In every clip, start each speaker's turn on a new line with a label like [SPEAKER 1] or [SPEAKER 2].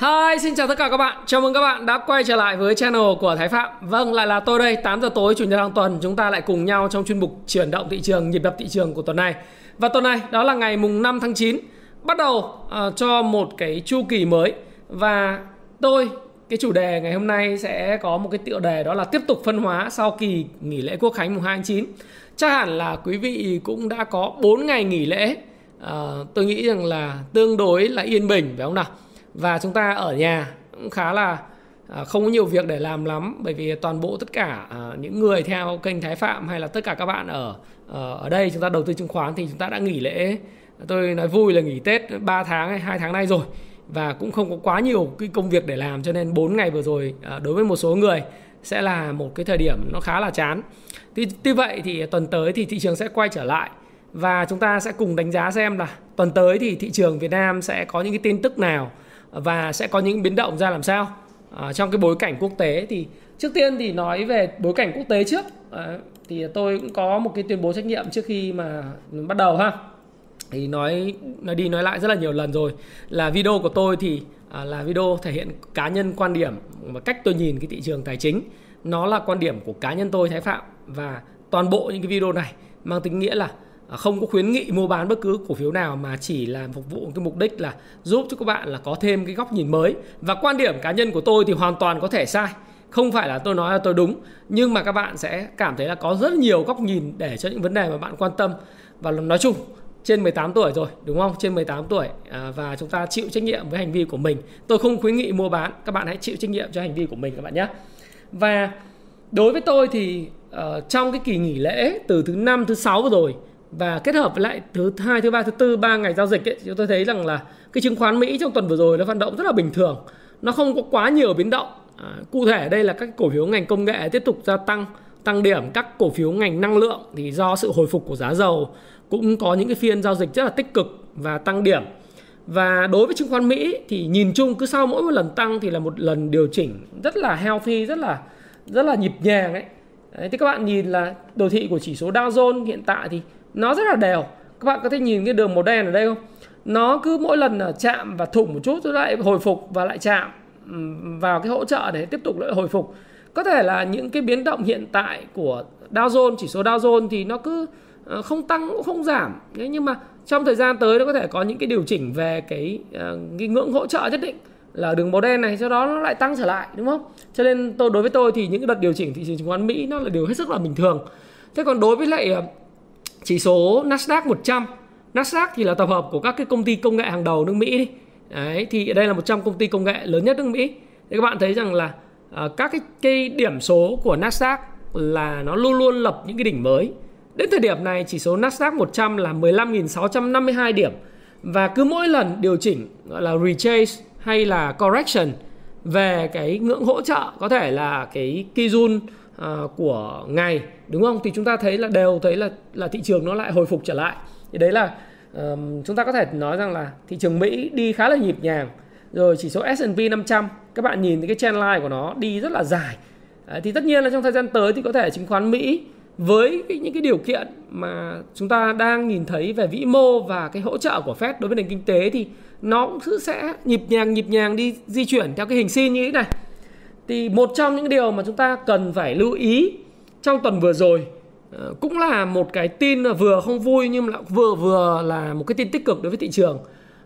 [SPEAKER 1] Hi, xin chào tất cả các bạn. Chào mừng các bạn đã quay trở lại với channel của Thái Phạm. Vâng, lại là tôi đây. 8 giờ tối chủ nhật hàng tuần chúng ta lại cùng nhau trong chuyên mục chuyển động thị trường, nhịp đập thị trường của tuần này. Và tuần này đó là ngày mùng 5 tháng 9 bắt đầu uh, cho một cái chu kỳ mới và tôi cái chủ đề ngày hôm nay sẽ có một cái tựa đề đó là tiếp tục phân hóa sau kỳ nghỉ lễ Quốc khánh mùng 2 tháng 9. Chắc hẳn là quý vị cũng đã có 4 ngày nghỉ lễ. Uh, tôi nghĩ rằng là tương đối là yên bình phải không nào? Và chúng ta ở nhà cũng khá là à, không có nhiều việc để làm lắm bởi vì toàn bộ tất cả à, những người theo kênh Thái Phạm hay là tất cả các bạn ở ờ, ở đây chúng ta đầu tư chứng khoán thì chúng ta đã nghỉ lễ tôi nói vui là nghỉ Tết 3 tháng hay 2 tháng nay rồi và cũng không có quá nhiều cái công việc để làm cho nên 4 ngày vừa rồi à, đối với một số người sẽ là một cái thời điểm nó khá là chán. Tuy, tuy vậy thì tuần tới thì thị trường sẽ quay trở lại và chúng ta sẽ cùng đánh giá xem là tuần tới thì thị trường Việt Nam sẽ có những cái tin tức nào và sẽ có những biến động ra làm sao? À, trong cái bối cảnh quốc tế thì trước tiên thì nói về bối cảnh quốc tế trước. À, thì tôi cũng có một cái tuyên bố trách nhiệm trước khi mà bắt đầu ha. Thì nói nói đi nói lại rất là nhiều lần rồi. Là video của tôi thì à, là video thể hiện cá nhân quan điểm và cách tôi nhìn cái thị trường tài chính. Nó là quan điểm của cá nhân tôi thái phạm. Và toàn bộ những cái video này mang tính nghĩa là À, không có khuyến nghị mua bán bất cứ cổ phiếu nào mà chỉ là phục vụ cái mục đích là giúp cho các bạn là có thêm cái góc nhìn mới. Và quan điểm cá nhân của tôi thì hoàn toàn có thể sai. Không phải là tôi nói là tôi đúng nhưng mà các bạn sẽ cảm thấy là có rất nhiều góc nhìn để cho những vấn đề mà bạn quan tâm. Và nói chung trên 18 tuổi rồi đúng không? Trên 18 tuổi à, và chúng ta chịu trách nhiệm với hành vi của mình. Tôi không khuyến nghị mua bán các bạn hãy chịu trách nhiệm cho hành vi của mình các bạn nhé. Và đối với tôi thì uh, trong cái kỳ nghỉ lễ từ thứ năm thứ sáu vừa rồi và kết hợp với lại thứ hai thứ ba thứ tư ba ngày giao dịch ấy, chúng tôi thấy rằng là cái chứng khoán Mỹ trong tuần vừa rồi nó vận động rất là bình thường. Nó không có quá nhiều biến động. À, cụ thể đây là các cổ phiếu ngành công nghệ tiếp tục gia tăng tăng điểm. Các cổ phiếu ngành năng lượng thì do sự hồi phục của giá dầu cũng có những cái phiên giao dịch rất là tích cực và tăng điểm. Và đối với chứng khoán Mỹ thì nhìn chung cứ sau mỗi một lần tăng thì là một lần điều chỉnh rất là healthy rất là rất là nhịp nhàng ấy. Đấy, thì các bạn nhìn là đồ thị của chỉ số Dow Jones hiện tại thì nó rất là đều. Các bạn có thể nhìn cái đường màu đen ở đây không? Nó cứ mỗi lần chạm và thủng một chút rồi lại hồi phục và lại chạm vào cái hỗ trợ để tiếp tục lại hồi phục. Có thể là những cái biến động hiện tại của Dow Jones chỉ số Dow Jones thì nó cứ ờ, không tăng cũng không giảm. Thế nhưng mà trong thời gian tới nó có thể có những cái điều chỉnh về cái, ờ, cái ngưỡng hỗ trợ nhất định là đường màu đen này sau đó nó lại tăng trở lại đúng không? Cho nên tôi đối với tôi thì những cái đợt điều chỉnh thị trường chứng khoán Mỹ nó là điều hết sức là bình thường. Thế còn đối với lại ờ, chỉ số Nasdaq 100 Nasdaq thì là tập hợp của các cái công ty công nghệ hàng đầu nước Mỹ đi. Đấy, thì đây là 100 công ty công nghệ lớn nhất nước Mỹ. Thì các bạn thấy rằng là uh, các cái, cái điểm số của Nasdaq là nó luôn luôn lập những cái đỉnh mới. Đến thời điểm này chỉ số Nasdaq 100 là 15.652 điểm. Và cứ mỗi lần điều chỉnh gọi là retrace hay là correction về cái ngưỡng hỗ trợ có thể là cái Kijun uh, của ngày đúng không? Thì chúng ta thấy là đều thấy là là thị trường nó lại hồi phục trở lại. Thì đấy là um, chúng ta có thể nói rằng là thị trường Mỹ đi khá là nhịp nhàng. Rồi chỉ số S&P 500 các bạn nhìn thấy cái trend line của nó đi rất là dài. Đấy, thì tất nhiên là trong thời gian tới thì có thể chứng khoán Mỹ với cái, những cái điều kiện mà chúng ta đang nhìn thấy về vĩ mô và cái hỗ trợ của Fed đối với nền kinh tế thì nó cũng sẽ nhịp nhàng nhịp nhàng đi di chuyển theo cái hình sin như thế này thì một trong những điều mà chúng ta cần phải lưu ý trong tuần vừa rồi ờ, cũng là một cái tin vừa không vui nhưng mà vừa vừa là một cái tin tích cực đối với thị trường.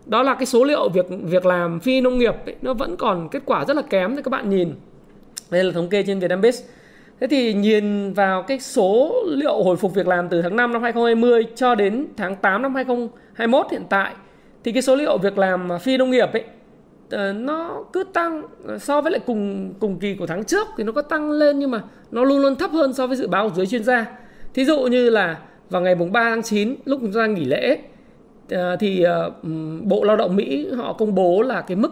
[SPEAKER 1] Đó là cái số liệu việc việc làm phi nông nghiệp ấy, nó vẫn còn kết quả rất là kém thì các bạn nhìn. Đây là thống kê trên vietnambiz Thế thì nhìn vào cái số liệu hồi phục việc làm từ tháng 5 năm 2020 cho đến tháng 8 năm 2021 hiện tại thì cái số liệu việc làm phi nông nghiệp ấy Ờ, nó cứ tăng ờ, so với lại cùng cùng kỳ của tháng trước thì nó có tăng lên nhưng mà nó luôn luôn thấp hơn so với dự báo của giới chuyên gia. Thí dụ như là vào ngày mùng 3 tháng 9 lúc chúng ta nghỉ lễ ờ, thì Bộ Lao động Mỹ họ công bố là cái mức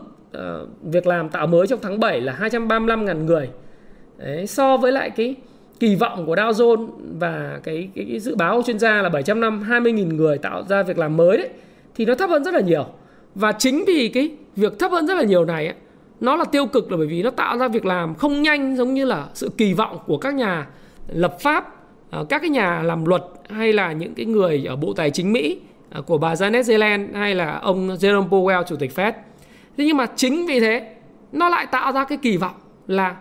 [SPEAKER 1] việc làm tạo mới trong tháng 7 là 235.000 người. Đấy, so với lại cái kỳ vọng của Dow Jones và cái, cái, cái dự báo của chuyên gia là 720.000 người tạo ra việc làm mới đấy thì nó thấp hơn rất là nhiều. Và chính vì cái việc thấp hơn rất là nhiều này ấy, nó là tiêu cực là bởi vì nó tạo ra việc làm không nhanh giống như là sự kỳ vọng của các nhà lập pháp à, các cái nhà làm luật hay là những cái người ở bộ tài chính Mỹ à, của bà Janet Yellen hay là ông Jerome Powell chủ tịch Fed. Thế nhưng mà chính vì thế nó lại tạo ra cái kỳ vọng là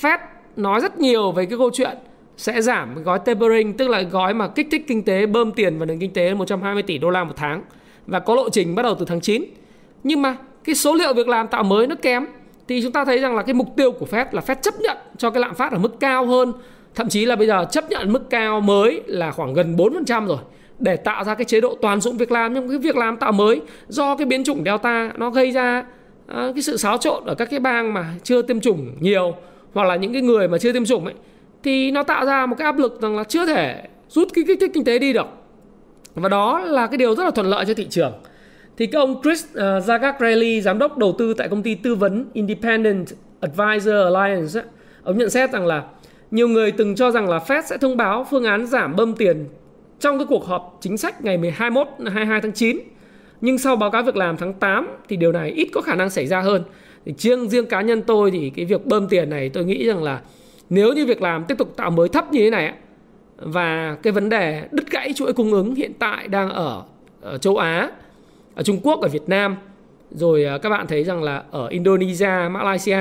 [SPEAKER 1] Fed nói rất nhiều về cái câu chuyện sẽ giảm gói tapering tức là gói mà kích thích kinh tế bơm tiền vào nền kinh tế 120 tỷ đô la một tháng và có lộ trình bắt đầu từ tháng 9 nhưng mà cái số liệu việc làm tạo mới nó kém, thì chúng ta thấy rằng là cái mục tiêu của Fed là Fed chấp nhận cho cái lạm phát ở mức cao hơn. Thậm chí là bây giờ chấp nhận mức cao mới là khoảng gần 4% rồi, để tạo ra cái chế độ toàn dụng việc làm. Nhưng cái việc làm tạo mới do cái biến chủng Delta nó gây ra à, cái sự xáo trộn ở các cái bang mà chưa tiêm chủng nhiều hoặc là những cái người mà chưa tiêm chủng ấy, thì nó tạo ra một cái áp lực rằng là chưa thể rút cái kích thích kinh tế đi được và đó là cái điều rất là thuận lợi cho thị trường thì cái ông Chris uh, giám đốc đầu tư tại công ty tư vấn Independent Advisor Alliance, ấy, ông nhận xét rằng là nhiều người từng cho rằng là Fed sẽ thông báo phương án giảm bơm tiền trong cái cuộc họp chính sách ngày 21 22 tháng 9. Nhưng sau báo cáo việc làm tháng 8 thì điều này ít có khả năng xảy ra hơn. Thì riêng riêng cá nhân tôi thì cái việc bơm tiền này tôi nghĩ rằng là nếu như việc làm tiếp tục tạo mới thấp như thế này và cái vấn đề đứt gãy chuỗi cung ứng hiện tại đang ở, ở châu Á ở Trung Quốc ở Việt Nam. Rồi à, các bạn thấy rằng là ở Indonesia Malaysia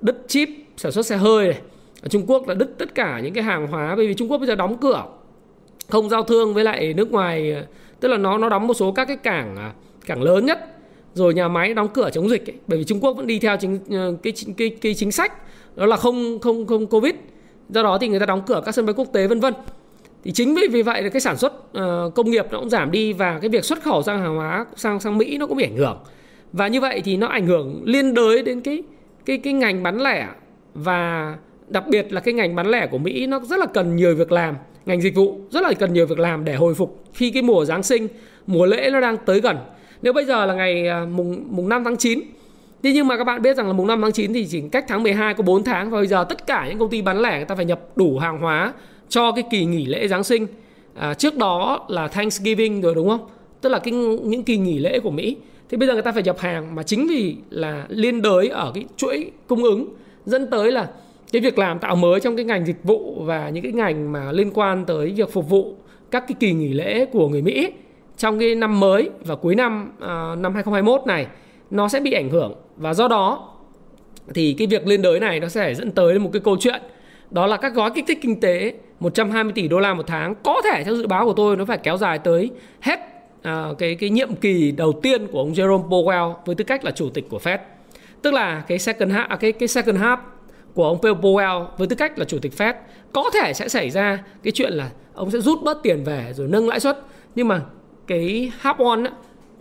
[SPEAKER 1] đứt chip sản xuất xe hơi này. Ở Trung Quốc là đứt tất cả những cái hàng hóa bởi vì Trung Quốc bây giờ đóng cửa không giao thương với lại nước ngoài à, tức là nó nó đóng một số các cái cảng à, cảng lớn nhất. Rồi nhà máy đóng cửa chống dịch ấy, bởi vì Trung Quốc vẫn đi theo chính ờ, cái, cái cái cái chính sách đó là không không không covid do đó thì người ta đóng cửa các sân bay quốc tế vân vân. Thì chính vì vì vậy là cái sản xuất uh, công nghiệp nó cũng giảm đi và cái việc xuất khẩu sang hàng hóa sang sang Mỹ nó cũng bị ảnh hưởng. Và như vậy thì nó ảnh hưởng liên đới đến cái cái cái ngành bán lẻ. Và đặc biệt là cái ngành bán lẻ của Mỹ nó rất là cần nhiều việc làm. Ngành dịch vụ rất là cần nhiều việc làm để hồi phục khi cái mùa Giáng sinh mùa lễ nó đang tới gần. Nếu bây giờ là ngày ờ, mùng mùng 5 tháng 9 Thế nhưng mà các bạn biết rằng là mùng 5 tháng 9 thì chỉ cách tháng 12 có 4 tháng và bây giờ tất cả những công ty bán lẻ người ta phải nhập đủ hàng hóa cho cái kỳ nghỉ lễ Giáng sinh. À, trước đó là Thanksgiving rồi đúng không? Tức là cái những kỳ nghỉ lễ của Mỹ. Thì bây giờ người ta phải nhập hàng mà chính vì là liên đới ở cái chuỗi cung ứng dẫn tới là cái việc làm tạo mới trong cái ngành dịch vụ và những cái ngành mà liên quan tới việc phục vụ các cái kỳ nghỉ lễ của người Mỹ trong cái năm mới và cuối năm uh, năm 2021 này nó sẽ bị ảnh hưởng. Và do đó thì cái việc liên đới này nó sẽ dẫn tới một cái câu chuyện. Đó là các gói kích thích kinh tế 120 tỷ đô la một tháng có thể theo dự báo của tôi nó phải kéo dài tới hết à, cái cái nhiệm kỳ đầu tiên của ông Jerome Powell với tư cách là chủ tịch của Fed. Tức là cái second half à, cái cái second half của ông Powell với tư cách là chủ tịch Fed có thể sẽ xảy ra cái chuyện là ông sẽ rút bớt tiền về rồi nâng lãi suất. Nhưng mà cái half on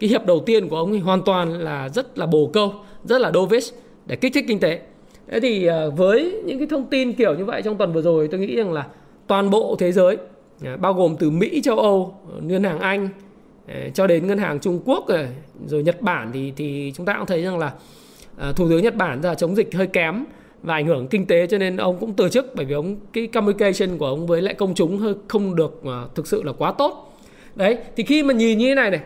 [SPEAKER 1] cái hiệp đầu tiên của ông thì hoàn toàn là rất là bồ câu rất là dovish để kích thích kinh tế. Thế thì ờ, với những cái thông tin kiểu như vậy trong tuần vừa rồi tôi nghĩ rằng là toàn bộ thế giới ờ, bao gồm từ Mỹ châu Âu ngân hàng Anh ờ, cho đến ngân hàng Trung Quốc rồi, rồi Nhật Bản thì thì chúng ta cũng thấy rằng là thủ tướng Nhật Bản giờ chống dịch hơi kém và ảnh hưởng kinh tế cho nên ông cũng từ chức bởi vì ông cái communication của ông với lại công chúng hơi không được thực sự là quá tốt. Đấy thì khi mà nhìn như thế này này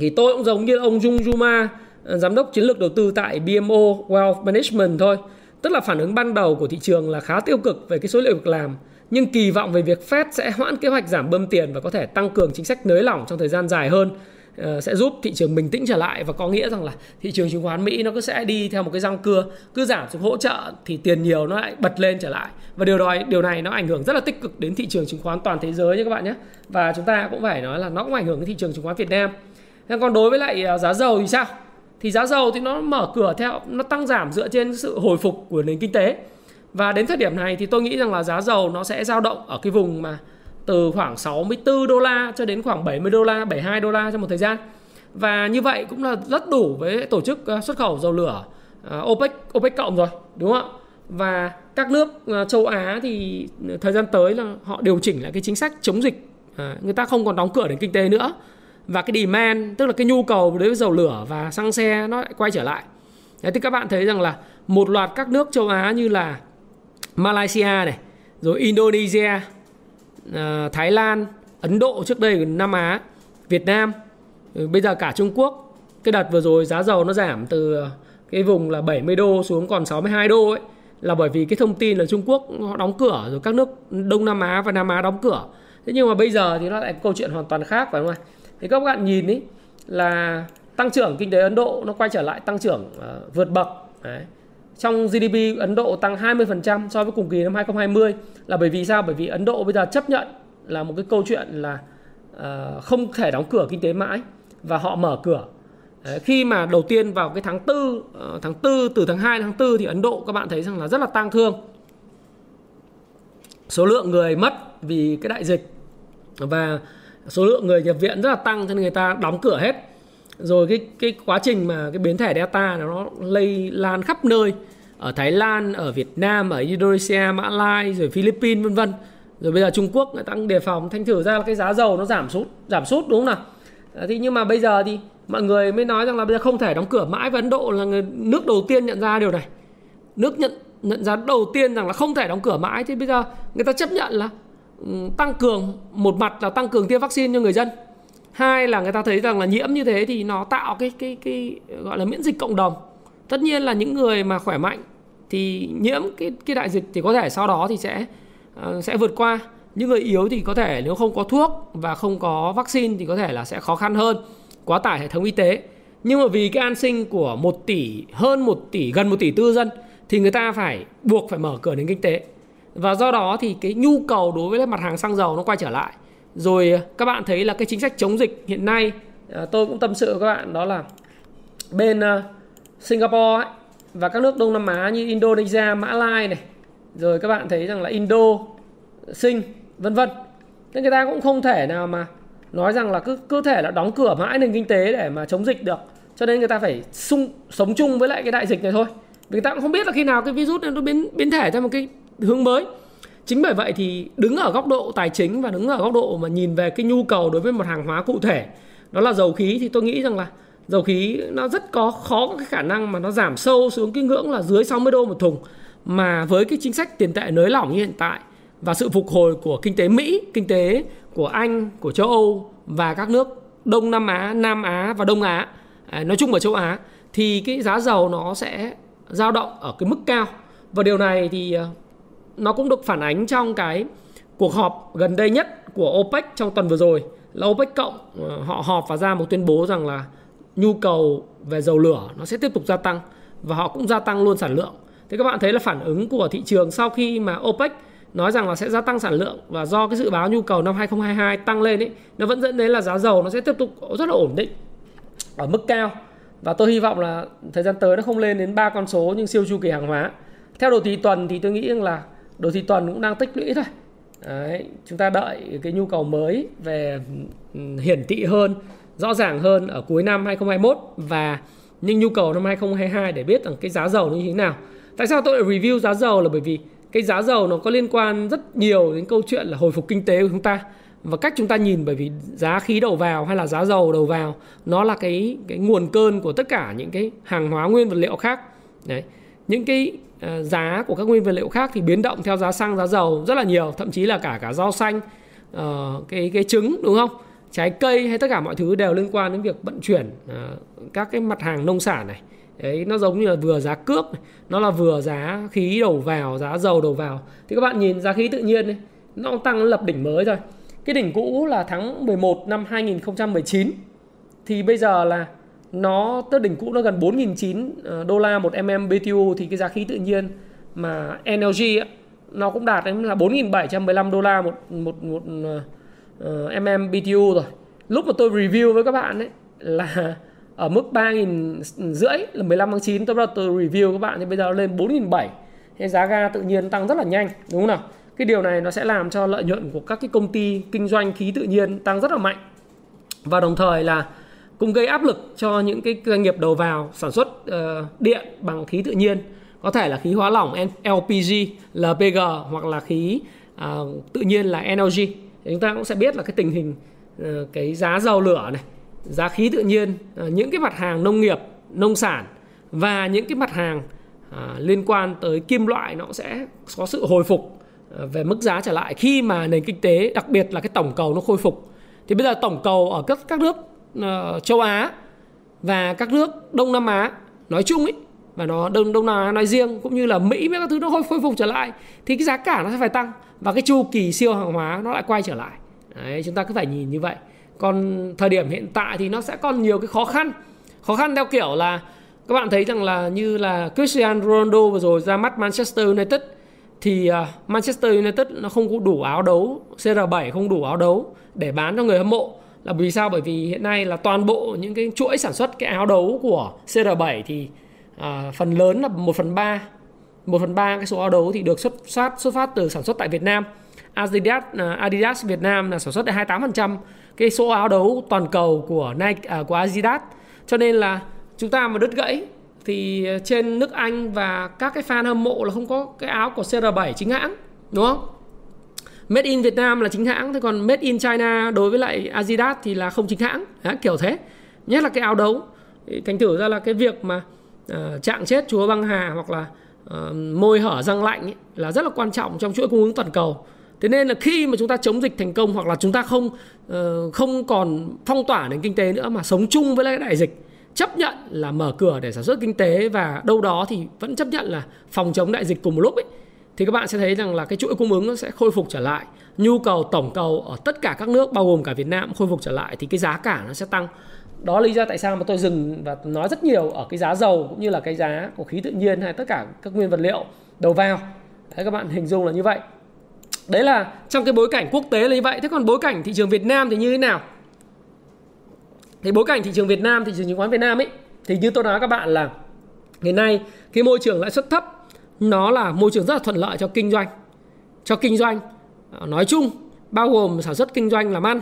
[SPEAKER 1] thì tôi cũng giống như ông Jung Juma ờ, giám đốc chiến lược đầu tư tại BMO Wealth Management thôi. Tức là phản ứng ban đầu của thị trường là khá tiêu cực về cái số liệu việc làm, nhưng kỳ vọng về việc Fed sẽ hoãn kế hoạch giảm bơm tiền và có thể tăng cường chính sách nới lỏng trong thời gian dài hơn ờ, sẽ giúp thị trường bình tĩnh trở lại và có nghĩa rằng là thị trường chứng khoán Mỹ nó cứ sẽ đi theo một cái răng cưa, cứ giảm xuống hỗ trợ thì tiền nhiều nó lại bật lên trở lại. Và điều đó, điều này nó ảnh hưởng rất là tích cực đến thị trường chứng khoán toàn thế giới nha các bạn nhé. Và chúng ta cũng phải nói là nó cũng ảnh hưởng đến thị trường chứng khoán Việt Nam còn đối với lại à, giá dầu thì sao thì giá dầu thì nó mở cửa theo nó tăng giảm dựa trên sự hồi phục của nền kinh tế và đến thời điểm này thì tôi nghĩ rằng là giá dầu nó sẽ dao động ở cái vùng mà từ khoảng 64 đô la cho đến khoảng 70 đô la, 72 đô la trong một thời gian. Và như vậy cũng là rất đủ với tổ chức à, xuất khẩu dầu lửa à, OPEC OPEC cộng rồi, đúng không ạ? Và các nước châu Á thì thời gian tới là họ điều chỉnh lại cái chính sách chống dịch. Người ta không còn đóng cửa đến kinh tế nữa và cái demand tức là cái nhu cầu đối với dầu lửa và xăng xe nó lại quay trở lại. Đấy, thì các bạn thấy rằng là một loạt các nước châu Á như là Malaysia này rồi Indonesia ờ, Thái Lan Ấn Độ trước đây Nam Á Việt Nam bây giờ cả Trung Quốc. Cái đợt vừa rồi giá dầu nó giảm từ ờ, cái vùng là 70 đô xuống còn 62 đô ấy là bởi vì cái thông tin là Trung Quốc họ đóng cửa rồi các nước Đông Nam Á và Nam Á đóng cửa. Thế nhưng mà bây giờ thì nó lại câu chuyện hoàn toàn khác phải không ạ? Thì các bạn nhìn ý là tăng trưởng kinh tế Ấn Độ nó quay trở lại tăng trưởng uh, vượt bậc. Đấy. trong GDP Ấn Độ tăng 20% so với cùng kỳ năm 2020 là bởi vì sao? Bởi vì Ấn Độ bây giờ chấp nhận là một cái câu chuyện là uh, không thể đóng cửa kinh tế mãi và họ mở cửa. Đấy, khi mà đầu tiên vào cái tháng 4 uh, ờ, tháng 4 từ tháng 2 tháng 4 thì Ấn Độ các bạn thấy rằng là rất là tang thương. Số lượng người mất vì cái đại dịch. Và số lượng người nhập viện rất là tăng cho nên người ta đóng cửa hết. Rồi cái cái quá trình mà cái biến thể delta nó lây lan khắp nơi ở Thái Lan ở Việt Nam ở Indonesia Mã Lai rồi Philippines vân vân. Rồi bây giờ Trung Quốc người ta cũng đề phòng thanh thử ra là cái giá dầu nó giảm sút giảm sút đúng không nào? À, thì nhưng mà bây giờ thì mọi người mới nói rằng là bây giờ không thể đóng cửa mãi và Ấn Độ là người, nước đầu tiên nhận ra điều này. Nước nhận nhận ra đầu tiên rằng là không thể đóng cửa mãi thì bây giờ người ta chấp nhận là tăng cường một mặt là tăng cường tiêm vaccine cho người dân hai là người ta thấy rằng là nhiễm như thế thì nó tạo cái cái cái gọi là miễn dịch cộng đồng. Tất nhiên là những người mà khỏe mạnh thì nhiễm cái cái đại dịch thì có thể sau đó thì sẽ uh, sẽ vượt qua. Những người yếu thì có thể nếu không có thuốc và không có vaccine thì có thể là sẽ khó khăn hơn quá tải hệ thống y tế. Nhưng mà vì cái an sinh của 1 tỷ hơn 1 tỷ gần 1 tỷ tư dân thì người ta phải buộc phải mở cửa nền kinh tế và do đó thì cái nhu cầu đối với mặt hàng xăng dầu nó quay trở lại. Rồi à, các bạn thấy là cái chính sách chống dịch hiện nay à, tôi cũng tâm sự với các bạn đó là bên à, Singapore ấy, và các nước Đông Nam Á như Indonesia, Mã Lai này rồi các bạn thấy rằng là Indo, Sing vân vân. Nên người ta cũng không thể nào mà nói rằng là cứ cứ thể là đóng cửa mãi nền kinh tế để mà chống dịch được. Cho nên người ta phải sung sống chung với lại cái đại dịch này thôi. Vì người ta cũng không biết là khi nào cái virus này nó biến biến thể ra một cái hướng mới. Chính bởi vậy thì đứng ở góc độ tài chính và đứng ở góc độ mà nhìn về cái nhu cầu đối với một hàng hóa cụ thể đó là dầu khí thì tôi nghĩ rằng là dầu khí nó rất có khó có cái khả năng mà nó giảm sâu xuống cái ngưỡng là dưới 60 đô một thùng. Mà với cái chính sách tiền tệ nới lỏng như hiện tại và sự phục hồi của kinh tế Mỹ, kinh tế của Anh, của châu Âu và các nước Đông Nam Á, Nam Á và Đông Á, à, nói chung ở châu Á thì cái giá dầu nó sẽ dao động ở cái mức cao. Và điều này thì à, nó cũng được phản ánh trong cái cuộc họp gần đây nhất của OPEC trong tuần vừa rồi. Là OPEC cộng ờ, họ họp và ra một tuyên bố rằng là nhu cầu về dầu lửa nó sẽ tiếp tục gia tăng và họ cũng gia tăng luôn sản lượng. Thế các bạn thấy là phản ứng của thị trường sau khi mà OPEC nói rằng là sẽ gia tăng sản lượng và do cái dự báo nhu cầu năm 2022 tăng lên ấy, nó vẫn dẫn đến là giá dầu nó sẽ tiếp tục rất là ổn định, ở mức cao. Và tôi hy vọng là thời gian tới nó không lên đến ba con số nhưng siêu chu kỳ hàng hóa. Theo đồ thị tuần thì tôi nghĩ rằng là đồ thị tuần cũng đang tích lũy thôi. Đấy, chúng ta đợi cái nhu cầu mới về hiển thị hơn rõ ràng hơn ở cuối năm 2021 và những nhu cầu năm 2022 để biết rằng cái giá dầu như thế nào. Tại sao tôi lại review giá dầu là bởi vì cái giá dầu nó có liên quan rất nhiều đến câu chuyện là hồi phục kinh tế của chúng ta. Và cách chúng ta nhìn bởi vì giá khí đầu vào hay là giá dầu đầu vào nó là cái cái nguồn cơn của tất cả những cái hàng hóa nguyên vật liệu khác. Đấy những cái Ờ, giá của các nguyên vật liệu khác thì biến động theo giá xăng giá dầu rất là nhiều thậm chí là cả cả rau xanh uh, cái cái trứng đúng không? Trái cây hay tất cả mọi thứ đều liên quan đến việc vận chuyển uh, các cái mặt hàng nông sản này. Đấy nó giống như là vừa giá cước này, nó là vừa giá khí đầu vào giá dầu đầu vào. Thì các bạn nhìn giá khí tự nhiên này, nó tăng lập đỉnh mới rồi. Cái đỉnh cũ là tháng 11 năm 2019 thì bây giờ là nó tới đỉnh cũ nó gần 4.900 ờ, đô la một mm BTU thì cái giá khí tự nhiên mà NLG ấy, nó cũng đạt đến là 4.715 đô la một một một ờ, ờ, uh, mm BTU rồi. Lúc mà tôi review với các bạn ấy là ở mức 3.000 rưỡi là 15 tháng 9 tôi bắt đầu tôi review các bạn thì bây giờ lên 4.700 thì giá ga tự nhiên tăng rất là nhanh đúng không nào? Cái điều này nó sẽ làm cho lợi nhuận của các cái công ty kinh doanh khí tự nhiên tăng rất là mạnh. Và đồng thời là cũng gây áp lực cho những cái doanh nghiệp đầu vào sản xuất uh, điện bằng khí tự nhiên có thể là khí hóa lỏng LPG, LPG hoặc là khí uh, tự nhiên là LNG chúng ta cũng sẽ biết là cái tình hình uh, cái giá dầu lửa này giá khí tự nhiên, uh, những cái mặt hàng nông nghiệp, nông sản và những cái mặt hàng uh, liên quan tới kim loại nó sẽ có sự hồi phục uh, về mức giá trở lại khi mà nền kinh tế đặc biệt là cái tổng cầu nó khôi phục. Thì bây giờ tổng cầu ở các các nước uh, châu Á và các nước Đông Nam Á nói chung ấy và nó Đông Đông Nam Á nói riêng cũng như là Mỹ với các thứ nó khôi, khôi phục trở lại thì cái giá cả nó sẽ phải tăng và cái chu kỳ siêu hàng hóa nó lại quay trở lại. Đấy, chúng ta cứ phải nhìn như vậy. Còn thời điểm hiện tại thì nó sẽ còn nhiều cái khó khăn. Khó khăn theo kiểu là các bạn thấy rằng là như là Cristiano Ronaldo vừa rồi ra mắt Manchester United thì ờ, Manchester United nó không có đủ áo đấu CR7 không đủ áo đấu để bán cho người hâm mộ là vì sao? Bởi vì hiện nay là toàn bộ những cái chuỗi sản xuất cái áo đấu của CR7 thì à, phần lớn là 1 phần 3 1 phần 3 cái số áo đấu thì được xuất phát xuất phát từ sản xuất tại Việt Nam. Adidas à, Adidas Việt Nam là sản xuất được 28% cái số áo đấu toàn cầu của Nike à, của Adidas. Cho nên là chúng ta mà đứt gãy thì trên nước Anh và các cái fan hâm mộ là không có cái áo của CR7 chính hãng đúng không? Made in Việt Nam là chính hãng thế còn Made in China đối với lại Adidas thì là không chính hãng. Đấy, kiểu thế. Nhất là cái áo đấu. Thành thử ra là cái việc mà ờ, uh, trạng chết chúa băng hà hoặc là uh, môi hở răng lạnh ấy, là rất là quan trọng trong chuỗi cung ứng toàn cầu. Thế nên là khi mà chúng ta chống dịch thành công hoặc là chúng ta không uh, không còn phong tỏa nền kinh tế nữa mà sống chung với lại đại dịch chấp nhận là mở cửa để sản xuất kinh tế và đâu đó thì vẫn chấp nhận là phòng chống đại dịch cùng một lúc ấy thì các bạn sẽ thấy rằng là cái chuỗi cung ứng nó sẽ khôi phục trở lại. Nhu cầu, tổng cầu ở tất cả các nước, bao gồm cả Việt Nam, khôi phục trở lại thì cái giá cả nó sẽ tăng. Đó là lý do tại sao mà tôi dừng và nói rất nhiều ở cái giá dầu cũng như là cái giá của khí tự nhiên hay tất cả các nguyên vật liệu đầu vào. Đấy, các bạn hình dung là như vậy. Đấy là trong cái bối cảnh quốc tế là như vậy. Thế còn bối cảnh thị trường Việt Nam thì như thế nào? Thì bối cảnh thị trường Việt Nam, thị trường chứng khoán Việt Nam ấy, thì như tôi nói các bạn là ngày nay cái môi trường lãi suất thấp nó là môi trường rất là thuận lợi cho kinh doanh cho kinh doanh à, nói chung bao gồm sản xuất kinh doanh làm ăn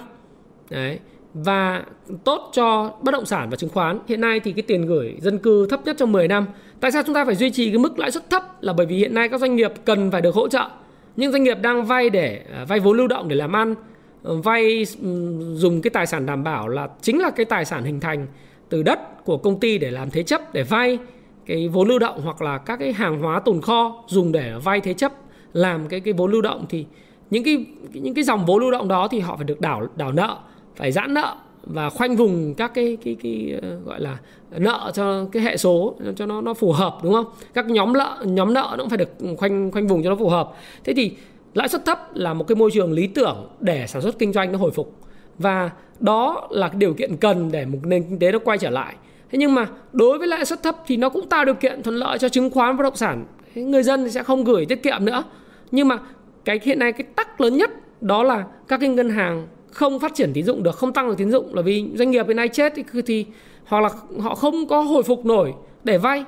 [SPEAKER 1] đấy và tốt cho bất động sản và chứng khoán. Hiện nay thì cái tiền gửi dân cư thấp nhất trong 10 năm. Tại sao chúng ta phải duy trì cái mức lãi suất thấp là bởi vì hiện nay các doanh nghiệp cần phải được hỗ trợ. những doanh nghiệp đang vay để à, vay vốn lưu động để làm ăn, ờ, vay ừ, dùng cái tài sản đảm bảo là chính là cái tài sản hình thành từ đất của công ty để làm thế chấp để vay cái vốn lưu động hoặc là các cái hàng hóa tồn kho dùng để vay thế chấp, làm cái cái vốn lưu động thì những cái những cái dòng vốn lưu động đó thì họ phải được đảo đảo nợ, phải giãn nợ và khoanh vùng các cái cái cái ờ, gọi là nợ cho cái hệ số cho nó nó phù hợp, đúng không? Các nhóm nợ nhóm nợ nó cũng phải được khoanh khoanh vùng cho nó phù hợp. Thế thì lãi suất thấp là một cái môi trường lý tưởng để sản xuất kinh doanh nó hồi phục. Và đó là cái điều kiện cần để một nền kinh tế nó quay trở lại thế nhưng mà đối với lãi suất thấp thì nó cũng tạo điều kiện thuận lợi cho chứng khoán bất động sản. Người dân thì sẽ không gửi tiết kiệm nữa. Nhưng mà cái hiện nay cái tắc lớn nhất đó là các cái ngân hàng không phát triển tín dụng được không tăng được tín dụng là vì doanh nghiệp hiện nay chết thì, thì hoặc là họ không có hồi phục nổi để vay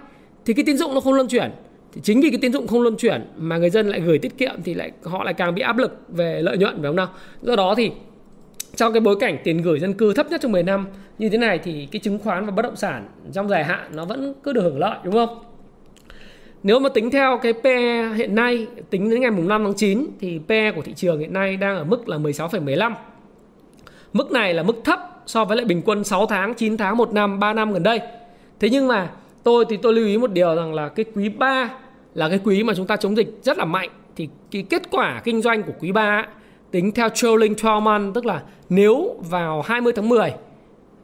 [SPEAKER 1] thì cái tín dụng nó không luân chuyển. Thì chính vì cái tín dụng không luân chuyển mà người dân lại gửi tiết kiệm thì lại họ lại càng bị áp lực về lợi nhuận phải không nào? Do đó thì trong cái bối cảnh tiền gửi dân cư thấp nhất trong 10 năm như thế này thì cái chứng khoán và bất động sản trong dài hạn nó vẫn cứ được hưởng lợi đúng không? Nếu mà tính theo cái PE hiện nay tính đến ngày mùng 5 tháng 9 thì PE của thị trường hiện nay đang ở mức là 16,15. Mức này là mức thấp so với lại bình quân 6 tháng, 9 tháng, 1 năm, 3 năm gần đây. Thế nhưng mà tôi thì tôi lưu ý một điều rằng là cái quý 3 là cái quý mà chúng ta chống dịch rất là mạnh thì cái kết quả kinh doanh của quý 3 tính theo trailing 12 month tức là nếu vào 20 tháng 10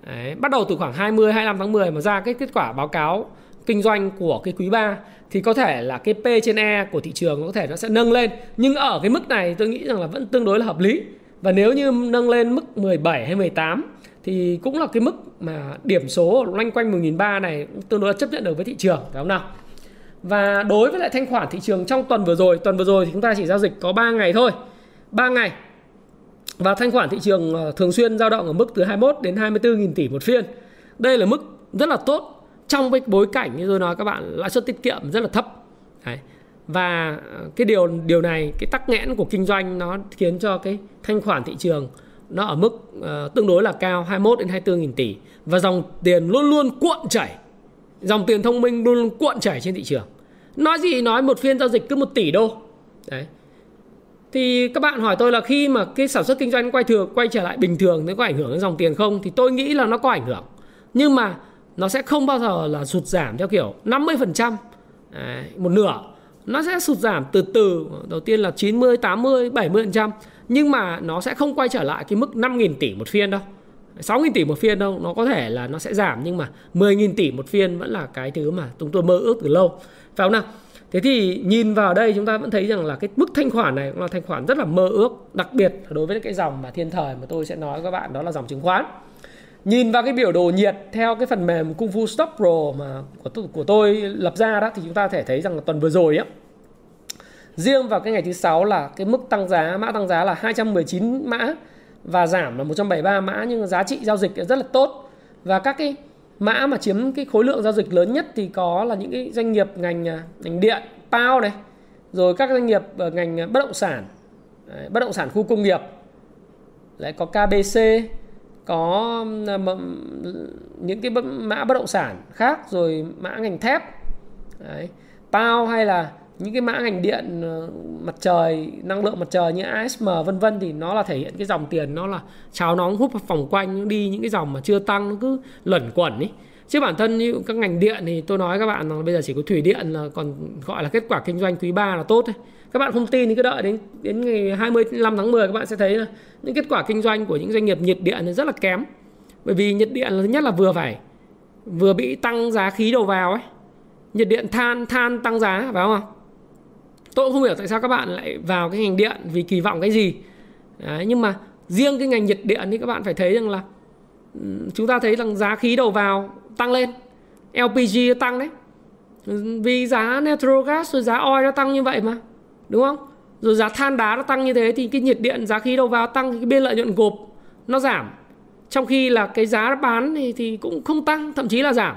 [SPEAKER 1] đấy, bắt đầu từ khoảng 20 25 tháng 10 mà ra cái kết quả báo cáo kinh doanh của cái quý 3 thì có thể là cái P trên E của thị trường có thể nó sẽ nâng lên. Nhưng ở cái mức này tôi nghĩ rằng là vẫn tương đối là hợp lý. Và nếu như nâng lên mức 17 hay 18 thì cũng là cái mức mà điểm số loanh quanh 10.300 này tương đối là chấp nhận được với thị trường phải không nào? Và đối với lại thanh khoản thị trường trong tuần vừa rồi tuần vừa rồi thì chúng ta chỉ giao dịch có 3 ngày thôi. 3 ngày và thanh khoản thị trường ờ, thường xuyên dao động ở mức từ 21 đến 24 nghìn tỷ một phiên. Đây là mức rất là tốt trong cái bối cảnh như tôi nói các bạn lãi suất tiết kiệm rất là thấp. Đấy. Và ờ, cái điều điều này cái tắc nghẽn của kinh doanh nó khiến cho cái thanh khoản thị trường nó ở mức uh, tương đối là cao 21 đến 24 nghìn tỷ và dòng tiền luôn luôn cuộn chảy. Dòng tiền thông minh luôn luôn cuộn chảy trên thị trường. Nói gì nói một phiên giao dịch cứ một tỷ đô. Đấy thì các bạn hỏi tôi là khi mà cái sản xuất kinh doanh quay thường quay trở lại bình thường nó có ảnh hưởng đến dòng tiền không? Thì tôi nghĩ là nó có ảnh hưởng. Nhưng mà nó sẽ không bao giờ là sụt giảm theo kiểu 50% Đấy, một nửa. Nó sẽ sụt giảm từ từ đầu tiên là 90 80 70% nhưng mà nó sẽ không quay trở lại cái mức 5.000 tỷ một phiên đâu. 6.000 tỷ một phiên đâu nó có thể là nó sẽ giảm nhưng mà 10.000 tỷ một phiên vẫn là cái thứ mà chúng tôi mơ ước từ lâu. Phải không nào? Thế thì nhìn vào đây chúng ta vẫn thấy rằng là cái mức thanh khoản này cũng là thanh khoản rất là mơ ước đặc biệt đối với cái dòng mà thiên thời mà tôi sẽ nói với các bạn đó là dòng chứng khoán. Nhìn vào cái biểu đồ nhiệt theo cái phần mềm Kung Fu Stop Pro mà của tôi, của tôi lập ra đó thì chúng ta thể thấy rằng là tuần vừa rồi á riêng vào cái ngày thứ sáu là cái mức tăng giá mã tăng giá là 219 mã và giảm là 173 mã nhưng giá trị giao dịch rất là tốt. Và các cái mã mà chiếm cái khối lượng giao dịch lớn nhất thì có là những cái doanh nghiệp ngành à, ngành điện, bao này, rồi các doanh nghiệp ở ngành à, bất động sản, Đấy, bất động sản khu công nghiệp, lại có KBC, có những cái mã bất động sản khác rồi mã ngành thép, Đấy, bao hay là những cái mã ngành điện ờ, mặt trời, năng lượng mặt trời như ASM vân vân thì nó là thể hiện cái dòng tiền, nó là cháo nóng hút vòng quanh đi những cái dòng mà chưa tăng, nó cứ luẩn quẩn ấy chứ bản thân như các ngành điện thì tôi nói các bạn là bây giờ chỉ có thủy điện là còn gọi là kết quả kinh doanh quý 3 là tốt thôi. Các bạn không tin thì cứ đợi đến đến ngày 25 tháng 10 các bạn sẽ thấy là những kết quả kinh doanh của những doanh nghiệp nhiệt điện rất là kém. Bởi vì nhiệt điện là thứ nhất là vừa phải, vừa bị tăng giá khí đầu vào ấy. Nhiệt điện than than tăng giá phải không tôi cũng không hiểu tại sao các bạn lại vào cái ngành điện vì kỳ vọng cái gì. Đấy, nhưng mà riêng cái ngành nhiệt điện thì các bạn phải thấy rằng là chúng ta thấy rằng giá khí đầu vào tăng lên LPG tăng đấy. Vì giá natural gas rồi giá oil nó tăng như vậy mà đúng không? Rồi giá than đá nó tăng như thế thì cái nhiệt điện giá khí đầu vào tăng thì cái biên lợi nhuận gộp nó giảm. Trong khi là cái giá bán thì, thì cũng không tăng thậm chí là giảm.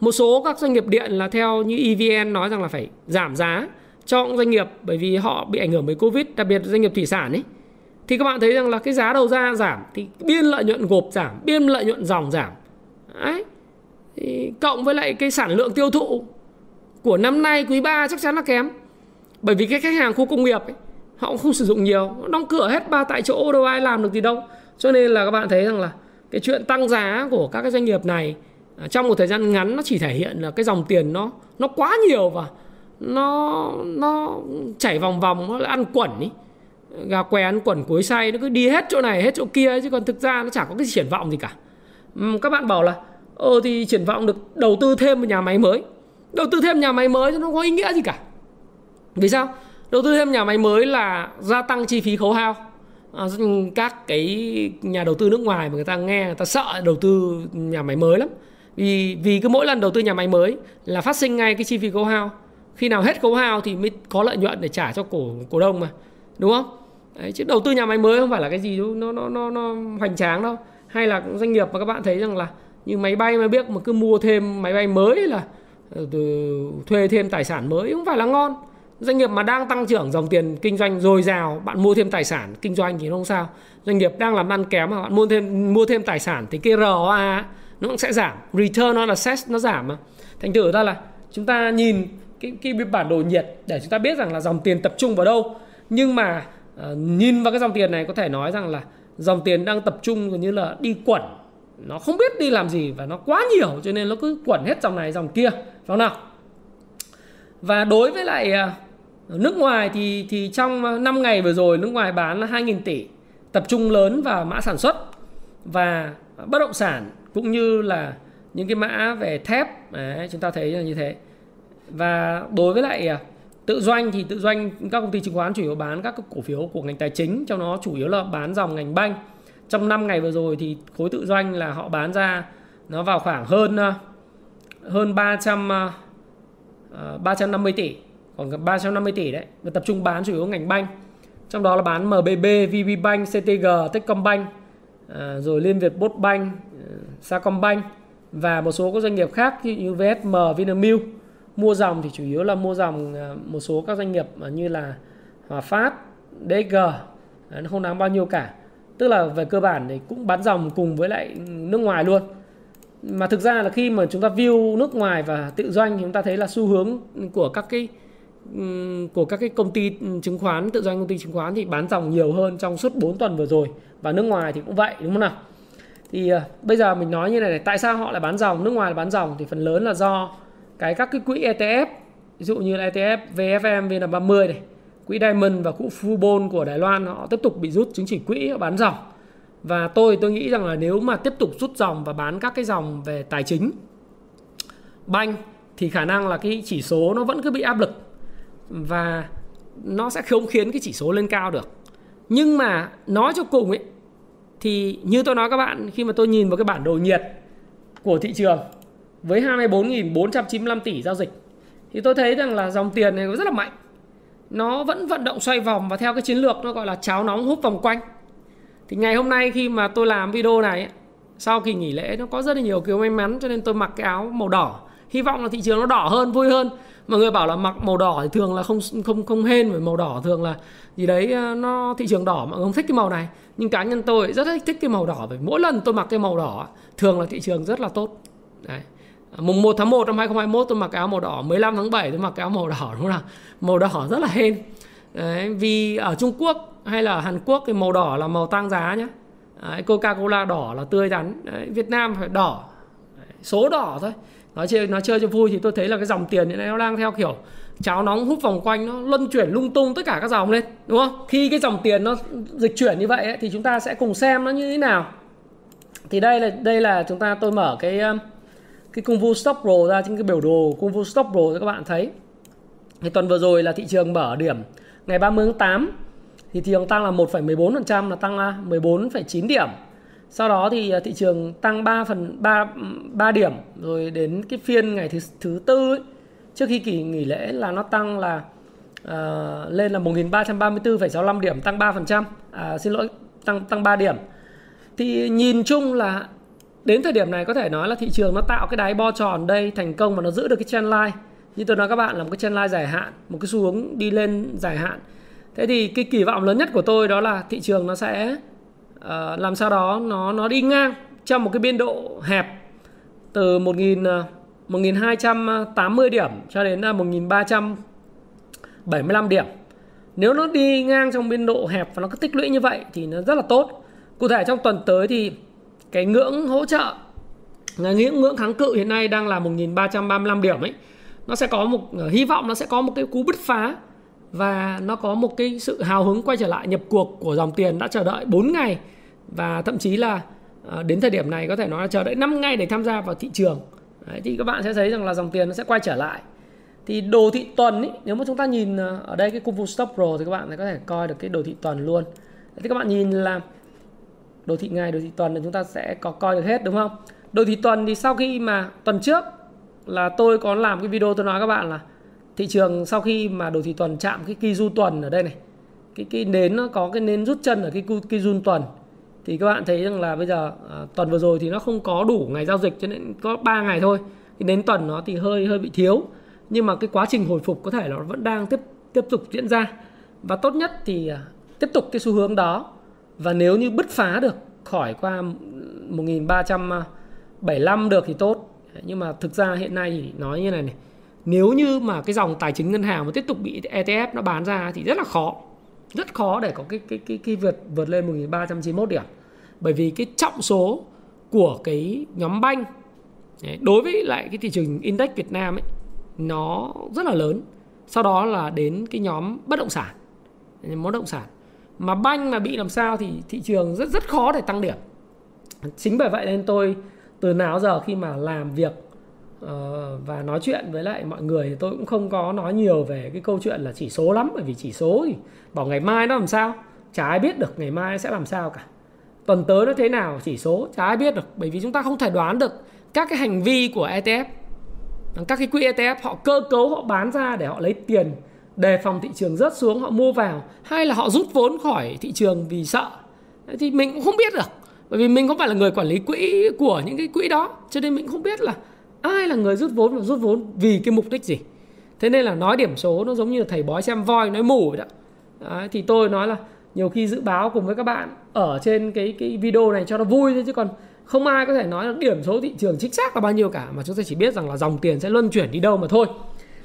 [SPEAKER 1] Một số các doanh nghiệp điện là theo như EVN nói rằng là phải giảm giá cho những doanh nghiệp bởi vì họ bị ảnh hưởng bởi Covid, đặc biệt doanh nghiệp thủy sản ấy. Thì các bạn thấy rằng là cái giá đầu ra giảm thì biên lợi nhuận gộp giảm, biên lợi nhuận dòng giảm. Đấy. Thì cộng với lại cái sản lượng tiêu thụ của năm nay quý 3 chắc chắn là kém. Bởi vì cái khách hàng khu công nghiệp ấy, họ cũng không sử dụng nhiều, đóng cửa hết ba tại chỗ đâu ai làm được gì đâu. Cho nên là các bạn thấy rằng là cái chuyện tăng giá của các cái doanh nghiệp này à, trong một thời gian ngắn nó chỉ thể hiện là cái dòng tiền nó nó quá nhiều và nó nó chảy vòng vòng nó ăn quẩn ý. Gà què ăn quẩn cuối say nó cứ đi hết chỗ này hết chỗ kia chứ còn thực ra nó chả có cái triển vọng gì cả. Các bạn bảo là ờ thì triển vọng được đầu tư thêm một nhà máy mới. Đầu tư thêm nhà máy mới thì nó không có ý nghĩa gì cả? Vì sao? Đầu tư thêm nhà máy mới là gia tăng chi phí khấu hao. À, các cái nhà đầu tư nước ngoài mà người ta nghe người ta sợ đầu tư nhà máy mới lắm. Vì vì cứ mỗi lần đầu tư nhà máy mới là phát sinh ngay cái chi phí khấu hao khi nào hết khấu hao thì mới có lợi nhuận để trả cho cổ cổ đông mà đúng không? Đấy, chứ đầu tư nhà máy mới không phải là cái gì đâu nó nó nó nó hoành tráng đâu. Hay là doanh nghiệp mà các bạn thấy rằng là như máy bay mà biết mà cứ mua thêm máy bay mới là ờ, từ thuê thêm tài sản mới không phải là ngon. Doanh nghiệp mà đang tăng trưởng dòng tiền kinh doanh dồi dào bạn mua thêm tài sản kinh doanh thì không sao. Doanh nghiệp đang làm ăn kém mà bạn mua thêm mua thêm tài sản thì cái ROA nó cũng sẽ giảm return on assets nó giảm mà. Thành thử ra là chúng ta nhìn cái, cái bản đồ nhiệt để chúng ta biết rằng là dòng tiền tập trung vào đâu. Nhưng mà uh, nhìn vào cái dòng tiền này có thể nói rằng là dòng tiền đang tập trung gần như là đi quẩn. Nó không biết đi làm gì và nó quá nhiều cho nên nó cứ quẩn hết dòng này dòng kia. Phải không nào? Và đối với lại uh, nước ngoài thì thì trong 5 ngày vừa rồi nước ngoài bán là 2.000 tỷ tập trung lớn vào mã sản xuất và bất động sản cũng như là những cái mã về thép. Đấy, chúng ta thấy là như thế và đối với lại à, tự doanh thì tự doanh các công ty chứng khoán chủ yếu bán các cổ phiếu của ngành tài chính trong đó chủ yếu là bán dòng ngành banh. Trong 5 ngày vừa rồi thì khối tự doanh là họ bán ra nó vào khoảng hơn à, hơn 300 350 à, tỷ còn 350 tỷ đấy và tập trung bán chủ yếu ngành banh. Trong đó là bán MBB, VPBank, CTG, Techcombank rồi Liên Việt Postbank, ừ, Sacombank và một số các doanh nghiệp khác như VSM, Vinamilk mua dòng thì chủ yếu là mua dòng à, một số các doanh nghiệp như là Hòa Phát, DG à, nó không đáng bao nhiêu cả. Tức là về cơ bản thì cũng bán dòng cùng với lại nước ngoài luôn. Mà thực ra là khi mà chúng ta view nước ngoài và tự doanh thì chúng ta thấy là xu hướng của các cái của các cái công ty chứng khoán tự doanh công ty chứng khoán thì bán dòng nhiều hơn trong suốt 4 tuần vừa rồi. Và nước ngoài thì cũng vậy đúng không nào? Thì à, bây giờ mình nói như này này tại sao họ lại bán dòng? Nước ngoài là bán dòng thì phần lớn là do cái các cái quỹ ETF ví dụ như là ETF VFM VN30 này, quỹ Diamond và quỹ Fubon của Đài Loan, họ tiếp tục bị rút chứng chỉ quỹ bán dòng. Và tôi tôi nghĩ rằng là nếu mà tiếp tục rút dòng và bán các cái dòng về tài chính banh thì khả năng là cái chỉ số nó vẫn cứ bị áp lực. Và nó sẽ không khiến cái chỉ số lên cao được. Nhưng mà nói cho cùng ấy, thì như tôi nói các bạn, khi mà tôi nhìn vào cái bản đồ nhiệt của thị trường với 24.495 tỷ giao dịch. Thì tôi thấy rằng là dòng tiền này rất là mạnh. Nó vẫn vận động xoay vòng và theo cái chiến lược nó gọi là cháo nóng hút vòng quanh. Thì ngày hôm nay khi mà tôi làm video này, sau kỳ nghỉ lễ nó có rất là nhiều kiểu may mắn, cho nên tôi mặc cái áo màu đỏ. Hy vọng là thị trường nó đỏ hơn, vui hơn. Mọi người bảo là mặc màu đỏ thì thường là không không không hên với màu đỏ, thường là gì đấy ờ, nó thị trường đỏ, mọi người không thích cái màu này. Nhưng cá nhân tôi rất thích cái màu đỏ, bởi mỗi lần tôi mặc cái màu đỏ, thường là thị trường rất là tốt. Đấy mùng 1 tháng 1 năm 2021 tôi mặc áo màu đỏ 15 tháng 7 tôi mặc áo màu đỏ đúng không nào? Màu đỏ rất là hên. Đấy, vì ở Trung Quốc hay là Hàn Quốc thì màu đỏ là màu tăng giá nhé Coca-Cola đỏ là tươi rắn. Đấy, Việt Nam phải đỏ. Đấy, số đỏ thôi. Nói chơi nói chơi cho vui thì tôi thấy là cái dòng tiền hiện nay nó đang theo kiểu cháo nóng hút vòng quanh nó luân chuyển lung tung tất cả các dòng lên đúng không? Khi cái dòng tiền nó dịch chuyển như vậy ấy, thì chúng ta sẽ cùng xem nó như thế nào. Thì đây là đây là chúng ta tôi mở cái um, cái công vụ stop pro ra trên cái biểu đồ công vụ stop pro cho các bạn thấy thì tuần vừa rồi là thị trường mở điểm ngày 30 tháng 8 thì thị trường tăng là 1,14% là tăng à, 14,9 điểm sau đó thì à, thị trường tăng 3 phần 3 3 điểm rồi đến cái phiên ngày thứ thứ tư ấy, trước khi kỳ nghỉ lễ là nó tăng là uh, lên là 1334,65 điểm tăng 3%. À, xin lỗi tăng tăng 3 điểm. Thì nhìn chung là đến thời điểm này có thể nói là thị trường nó tạo cái đáy bo tròn đây thành công và nó giữ được cái trend line. Như tôi nói các bạn là một cái trend line dài hạn, một cái xu hướng đi lên dài hạn. Thế thì cái kỳ vọng lớn nhất của tôi đó là thị trường nó sẽ uh, làm sao đó nó nó đi ngang trong một cái biên độ hẹp từ 1000 1280 ờ, điểm cho đến ờ, 1375 điểm. Nếu nó đi ngang trong biên độ hẹp và nó cứ tích lũy như vậy thì nó rất là tốt. Cụ thể trong tuần tới thì cái ngưỡng hỗ trợ là ngưỡng ngưỡng kháng cự hiện nay đang là 1335 điểm ấy. Nó sẽ có một ờ, hy vọng nó sẽ có một cái cú bứt phá và nó có một cái sự hào hứng quay trở lại nhập cuộc của dòng tiền đã chờ đợi 4 ngày và thậm chí là ờ, đến thời điểm này có thể nói là chờ đợi 5 ngày để tham gia vào thị trường. Đấy, thì các bạn sẽ thấy rằng là dòng tiền nó sẽ quay trở lại. Thì đồ thị tuần ý, nếu mà chúng ta nhìn ờ, ở đây cái cung vực Stop Pro thì các bạn có thể coi được cái đồ thị tuần luôn. Thì các bạn nhìn là đồ thị ngày đồ thị tuần thì chúng ta sẽ có coi được hết đúng không? Đồ thị tuần thì sau khi mà tuần trước là tôi có làm cái video tôi nói các bạn là thị trường sau khi mà đồ thị tuần chạm cái kỳ du tuần ở đây này cái cái nến nó có cái nến rút chân ở cái kỳ du tuần thì các bạn thấy rằng là bây giờ à, tuần vừa rồi thì nó không có đủ ngày giao dịch cho nên có 3 ngày thôi thì đến tuần nó thì hơi hơi bị thiếu nhưng mà cái quá trình hồi phục có thể nó vẫn đang tiếp tiếp tục diễn ra. Và tốt nhất thì à, tiếp tục cái xu hướng đó và nếu như bứt phá được khỏi qua 1375 được thì tốt. Nhưng mà thực ra hiện nay thì nói như này này, nếu như mà cái dòng tài chính ngân hàng mà tiếp tục bị ETF nó bán ra thì rất là khó, rất khó để có cái cái cái cái vượt vượt lên 1391 điểm. Bởi vì cái trọng số của cái nhóm banh đối với lại cái thị trường index Việt Nam ấy, nó rất là lớn. Sau đó là đến cái nhóm bất động sản. Bất động sản mà banh mà bị làm sao thì thị trường rất rất khó để tăng điểm. Chính bởi vậy nên tôi từ nào giờ khi mà làm việc uh, và nói chuyện với lại mọi người thì tôi cũng không có nói nhiều về cái câu chuyện là chỉ số lắm bởi vì chỉ số thì bảo ngày mai nó làm sao chả ai biết được ngày mai sẽ làm sao cả. Tuần tới nó thế nào chỉ số chả ai biết được bởi vì chúng ta không thể đoán được các cái hành vi của ETF các cái quỹ ETF họ cơ cấu họ bán ra để họ lấy tiền đề phòng thị trường rớt xuống họ mua vào hay là họ rút vốn khỏi thị trường vì sợ. Thì mình cũng không biết được bởi vì mình không phải là người quản lý quỹ của những cái quỹ đó cho nên mình không biết là ai là người rút vốn và rút vốn vì cái mục đích gì. Thế nên là nói điểm số nó giống như là thầy bói xem voi nói mù vậy đó. Đấy, thì tôi nói là nhiều khi dự báo cùng với các bạn ở trên cái cái video này cho nó vui thôi chứ còn không ai có thể nói là điểm số thị trường chính xác là bao nhiêu cả mà chúng ta chỉ biết rằng là dòng tiền sẽ luân chuyển đi đâu mà thôi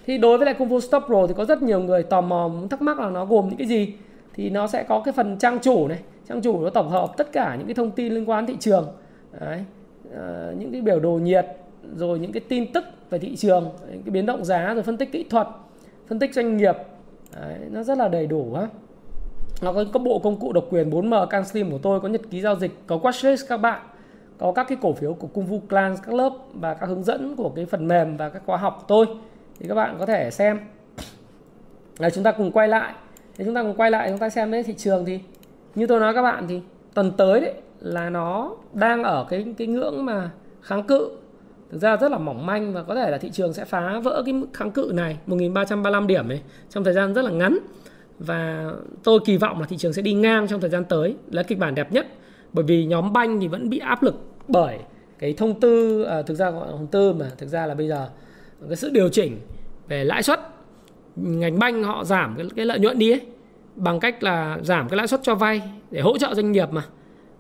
[SPEAKER 1] thì đối với lại Kung Fu Stop Pro thì có rất nhiều người tò mò muốn thắc mắc là nó gồm những cái gì. Thì nó sẽ có cái phần trang chủ này. Trang chủ nó tổng hợp tất cả những cái thông tin liên quan thị trường. Đấy. À, những cái biểu đồ nhiệt rồi những cái tin tức về thị trường những cái biến động giá rồi phân tích kỹ thuật phân tích doanh nghiệp. Đấy, nó rất là đầy đủ á nó có, có bộ công cụ độc quyền 4M CanSlim của tôi có nhật ký giao dịch có watchlist các bạn có các cái cổ phiếu của Kung Fu Clan các lớp và các hướng dẫn của cái phần mềm và các khóa học của tôi thì các bạn có thể xem. Là chúng ta cùng quay lại. Thì chúng ta cùng quay lại chúng ta xem đấy thị trường thì như tôi nói các bạn thì tuần tới đấy là nó đang ở cái cái ngưỡng mà kháng cự. Thực ra rất là mỏng manh và có thể là thị trường sẽ phá vỡ cái mức kháng cự này 1335 điểm ấy trong thời gian rất là ngắn. Và tôi kỳ vọng là thị trường sẽ đi ngang trong thời gian tới là kịch bản đẹp nhất. Bởi vì nhóm banh thì vẫn bị áp lực bởi cái thông tư à, thực ra gọi là thông tư mà thực ra là bây giờ cái sự điều chỉnh về lãi suất ngành banh họ giảm cái, cái lợi nhuận đi ấy bằng cách là giảm cái lãi suất cho vay để hỗ trợ doanh nghiệp mà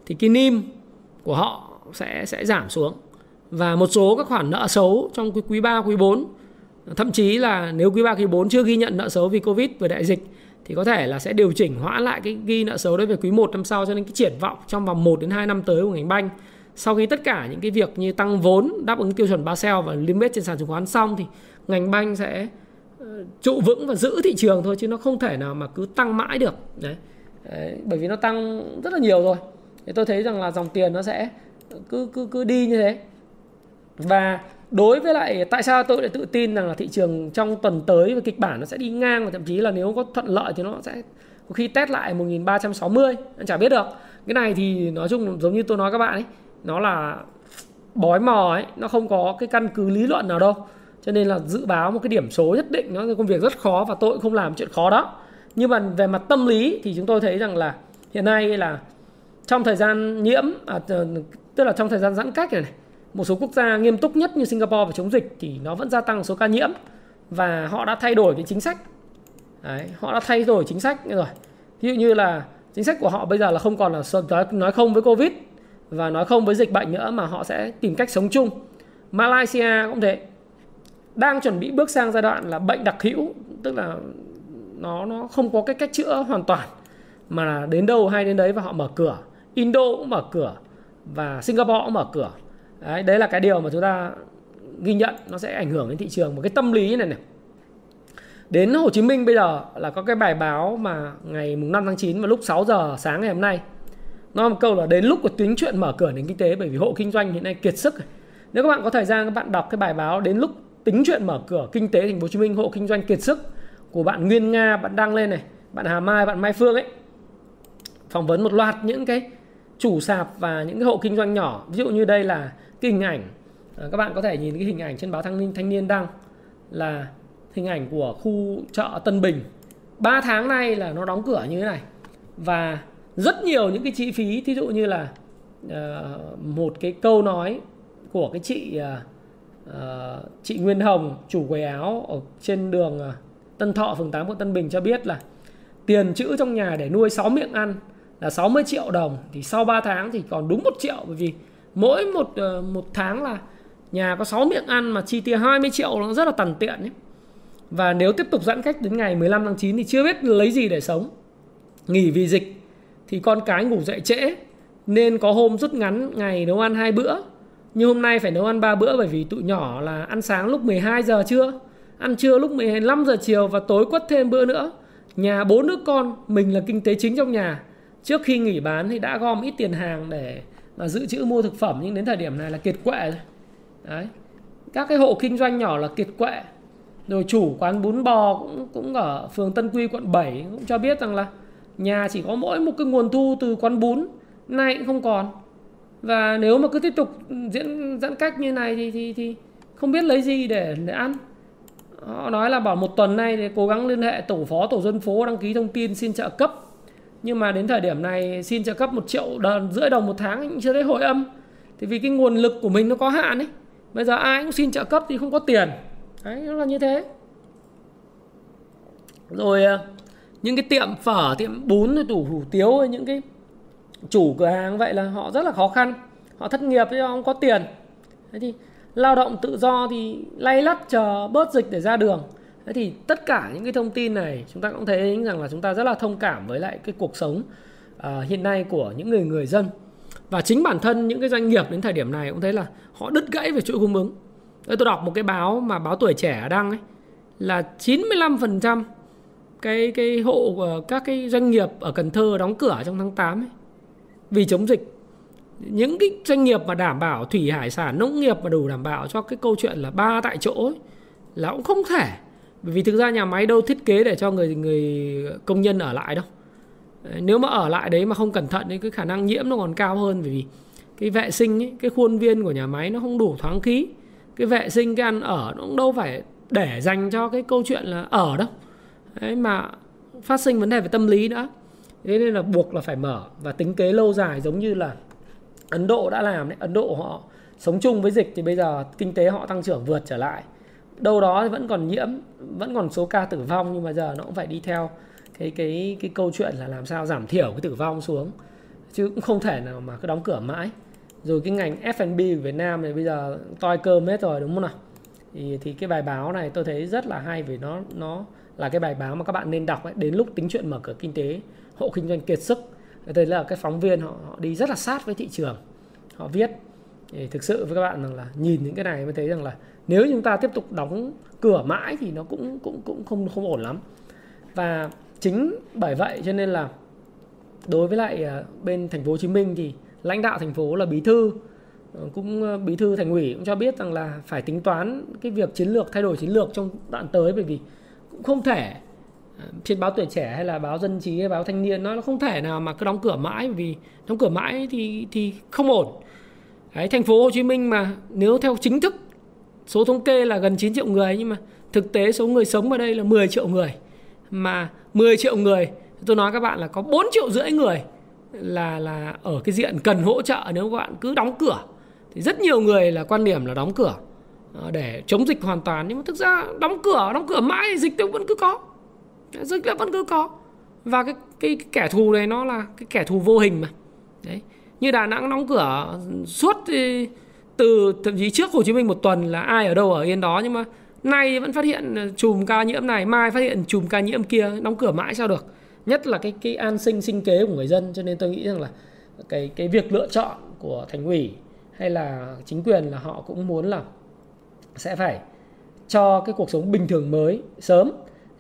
[SPEAKER 1] thì cái nim của họ sẽ sẽ giảm xuống. Và một số các khoản nợ xấu trong quý quý 3, quý 4 thậm chí là nếu quý 3, quý 4 chưa ghi nhận nợ xấu vì Covid và đại dịch thì có thể là sẽ điều chỉnh hoãn lại cái ghi nợ xấu đấy về quý 1 năm sau cho nên cái triển vọng trong vòng 1 đến 2 năm tới của ngành banh sau khi tất cả những cái việc như tăng vốn đáp ứng tiêu chuẩn Basel và limit trên sàn chứng khoán xong thì ngành banh sẽ ờ, trụ vững và giữ thị trường thôi chứ nó không thể nào mà cứ tăng mãi được. Đấy, đấy bởi vì nó tăng rất là nhiều rồi thì tôi thấy rằng là dòng tiền nó sẽ cứ cứ cứ đi như thế. Và đối với lại tại sao tôi lại tự tin rằng là thị trường trong tuần tới và kịch bản nó sẽ đi ngang và thậm chí là nếu có thuận lợi thì nó sẽ có khi test lại 1360 anh chả biết được. Cái này thì nói chung giống như tôi nói các bạn ấy nó là bói mò ấy nó không có cái căn cứ lý luận nào đâu. Cho nên là dự báo một cái điểm số nhất định nó là công việc rất khó và tôi cũng không làm chuyện khó đó. Nhưng mà về mặt tâm lý thì chúng tôi thấy rằng là hiện nay là trong thời gian nhiễm à, ờ, tức là trong thời gian giãn cách này, này một số quốc gia nghiêm túc nhất như Singapore và chống dịch thì nó vẫn gia tăng số ca nhiễm và họ đã thay đổi cái chính sách. Đấy, họ đã thay đổi chính sách rồi. Ví dụ như là chính sách của họ bây giờ là không còn là nói không với covid và nói không với dịch bệnh nữa mà họ sẽ tìm cách sống chung. Malaysia cũng thế. Đang chuẩn bị bước sang giai đoạn là bệnh đặc hữu tức là nó nó không có cái cách chữa hoàn toàn mà là đến đâu hay đến đấy và họ mở cửa. Indo cũng mở cửa và Singapore cũng mở cửa. Đấy, đấy là cái điều mà chúng ta ghi nhận nó sẽ ảnh hưởng đến thị trường một cái tâm lý này này. Đến Hồ Chí Minh bây giờ là có cái bài báo mà ngày mùng 5 tháng 9 vào lúc 6 giờ sáng ngày hôm nay nó một câu là đến lúc của tính chuyện mở cửa nền kinh tế bởi vì hộ kinh doanh hiện nay kiệt sức nếu các bạn có thời gian các bạn đọc cái bài báo đến lúc tính chuyện mở cửa kinh tế thành phố Hồ Chí Minh hộ kinh doanh kiệt sức của bạn Nguyên Nga bạn đăng lên này bạn Hà Mai bạn Mai Phương ấy phỏng vấn một loạt những cái chủ sạp và những cái hộ kinh doanh nhỏ. Ví dụ như đây là cái hình ảnh à, các bạn có thể nhìn cái hình ảnh trên báo thanh niên thanh niên đăng là hình ảnh của khu chợ Tân Bình. 3 tháng nay là nó đóng cửa như thế này. Và rất nhiều những cái chi phí thí dụ như là uh, một cái câu nói của cái chị uh, chị Nguyên Hồng chủ quầy áo ở trên đường uh, Tân Thọ phường 8 quận Tân Bình cho biết là tiền chữ trong nhà để nuôi 6 miệng ăn là 60 triệu đồng thì sau 3 tháng thì còn đúng 1 triệu bởi vì mỗi một uh, một tháng là nhà có 6 miệng ăn mà chi tiêu 20 triệu nó rất là tằn tiện ấy. Và nếu tiếp tục giãn cách đến ngày 15 tháng 9 thì chưa biết lấy gì để sống. Nghỉ vì dịch thì con cái ngủ dậy trễ nên có hôm rút ngắn ngày nấu ăn hai bữa. Nhưng hôm nay phải nấu ăn ba bữa bởi vì tụi nhỏ là ăn sáng lúc 12 giờ trưa, ăn trưa lúc 15 giờ chiều và tối quất thêm bữa nữa. Nhà bốn đứa con, mình là kinh tế chính trong nhà. Trước khi nghỉ bán thì đã gom ít tiền hàng để mà dự trữ mua thực phẩm nhưng đến thời điểm này là kiệt quệ rồi. Đấy. Các cái hộ kinh doanh nhỏ là kiệt quệ. Rồi chủ quán bún bò cũng cũng ở phường Tân Quy quận 7 cũng cho biết rằng là nhà chỉ có mỗi một cái nguồn thu từ quán bún, nay cũng không còn. Và nếu mà cứ tiếp tục diễn, giãn cách như này thì thì thì không biết lấy gì để để ăn. Họ nói là bảo một tuần nay thì cố gắng liên hệ tổ phó, tổ dân phố đăng ký thông tin xin trợ cấp. Nhưng mà đến thời điểm này xin trợ cấp một triệu đồng, rưỡi đồng một tháng cũng chưa thấy hồi âm. Thì vì cái nguồn lực của mình nó có hạn ấy, bây giờ ai cũng xin trợ cấp thì không có tiền. Đấy, nó là như thế. Rồi à, những cái tiệm phở tiệm bún rồi tủ hủ tiếu những cái chủ cửa hàng vậy là họ rất là khó khăn. Họ thất nghiệp chứ không có tiền. Thế thì lao động tự do thì lay lắt chờ bớt dịch để ra đường. Thế thì tất cả những cái thông tin này chúng ta cũng thấy rằng là chúng ta rất là thông cảm với lại cái cuộc sống uh, hiện nay của những người người dân. Và chính bản thân những cái doanh nghiệp đến thời điểm này cũng thấy là họ đứt gãy về chuỗi cung ứng. Tôi đọc một cái báo mà báo tuổi trẻ đăng ấy là 95% cái cái hộ các cái doanh nghiệp ở Cần Thơ đóng cửa trong tháng 8 ấy, vì chống dịch. Những cái doanh nghiệp mà đảm bảo thủy hải sản nông nghiệp mà đủ đảm bảo cho cái câu chuyện là ba tại chỗ ấy, là cũng không thể. Bởi vì thực ra nhà máy đâu thiết kế để cho người người công nhân ở lại đâu. Nếu mà ở lại đấy mà không cẩn thận thì cái khả năng nhiễm nó còn cao hơn bởi vì cái vệ sinh ấy, cái khuôn viên của nhà máy nó không đủ thoáng khí. Cái vệ sinh cái ăn ở nó cũng đâu phải để dành cho cái câu chuyện là ở đâu đấy, mà phát sinh vấn đề về tâm lý nữa. Thế nên là buộc là phải mở và tính kế lâu dài giống như là Ấn Độ đã làm đấy. Ấn Độ họ sống chung với dịch thì bây giờ kinh tế họ tăng trưởng vượt trở lại. Đâu đó thì vẫn còn nhiễm, vẫn còn số ca tử vong nhưng mà giờ nó cũng phải đi theo cái cái cái câu chuyện là làm sao giảm thiểu cái tử vong xuống. Chứ cũng không thể nào mà cứ đóng cửa mãi. Rồi cái ngành F&B của Việt Nam này bây giờ toi cơm hết rồi, đúng không nào? Thì thì cái bài báo này tôi thấy rất là hay vì nó nó là cái bài báo mà các bạn nên đọc ấy. đến lúc tính chuyện mở cửa kinh tế hộ kinh doanh kiệt sức đây là cái phóng viên họ, họ đi rất là sát với thị trường họ viết thì thực sự với các bạn rằng là nhìn những cái này mới thấy rằng là nếu chúng ta tiếp tục đóng cửa mãi thì nó cũng cũng cũng không không ổn lắm và chính bởi vậy cho nên là đối với lại à, bên thành phố Hồ Chí Minh thì lãnh đạo thành phố là bí thư ờ, cũng ờ, bí thư thành ủy cũng cho biết rằng là phải tính toán cái việc chiến lược thay đổi chiến lược trong đoạn tới bởi vì cũng không thể ờ, trên báo tuổi trẻ hay là báo dân trí hay báo thanh niên nó không thể nào mà cứ đóng cửa mãi vì đóng cửa mãi thì thì không ổn. Đấy, thành phố Hồ Chí Minh mà nếu theo chính thức số thống kê là gần 9 triệu người nhưng mà thực tế số người sống ở đây là 10 triệu người. Mà 10 triệu người tôi nói các bạn là có 4 triệu rưỡi người là là ở cái diện cần hỗ trợ nếu các bạn cứ đóng cửa thì rất nhiều người là quan điểm là đóng cửa. Ờ, để chống dịch hoàn toàn. Nhưng mà thực ra đóng cửa đóng cửa mãi dịch thì vẫn cứ có. Dịch là vẫn cứ có. Và cái, cái cái kẻ thù này nó là cái kẻ thù vô hình mà. Đấy. Như Đà Nẵng đóng cửa suốt thì từ thậm chí trước Hồ Chí Minh một tuần là ai ở đâu ở yên đó. Nhưng mà nay vẫn phát hiện ờ, chùm ca nhiễm này mai phát hiện chùm ca nhiễm kia đóng cửa mãi sao được. Nhất là cái cái an sinh sinh kế của người dân. Cho nên tôi nghĩ rằng là cái cái việc lựa chọn của thành ủy hay là chính quyền là họ cũng muốn là sẽ phải cho cái cuộc sống bình thường mới sớm.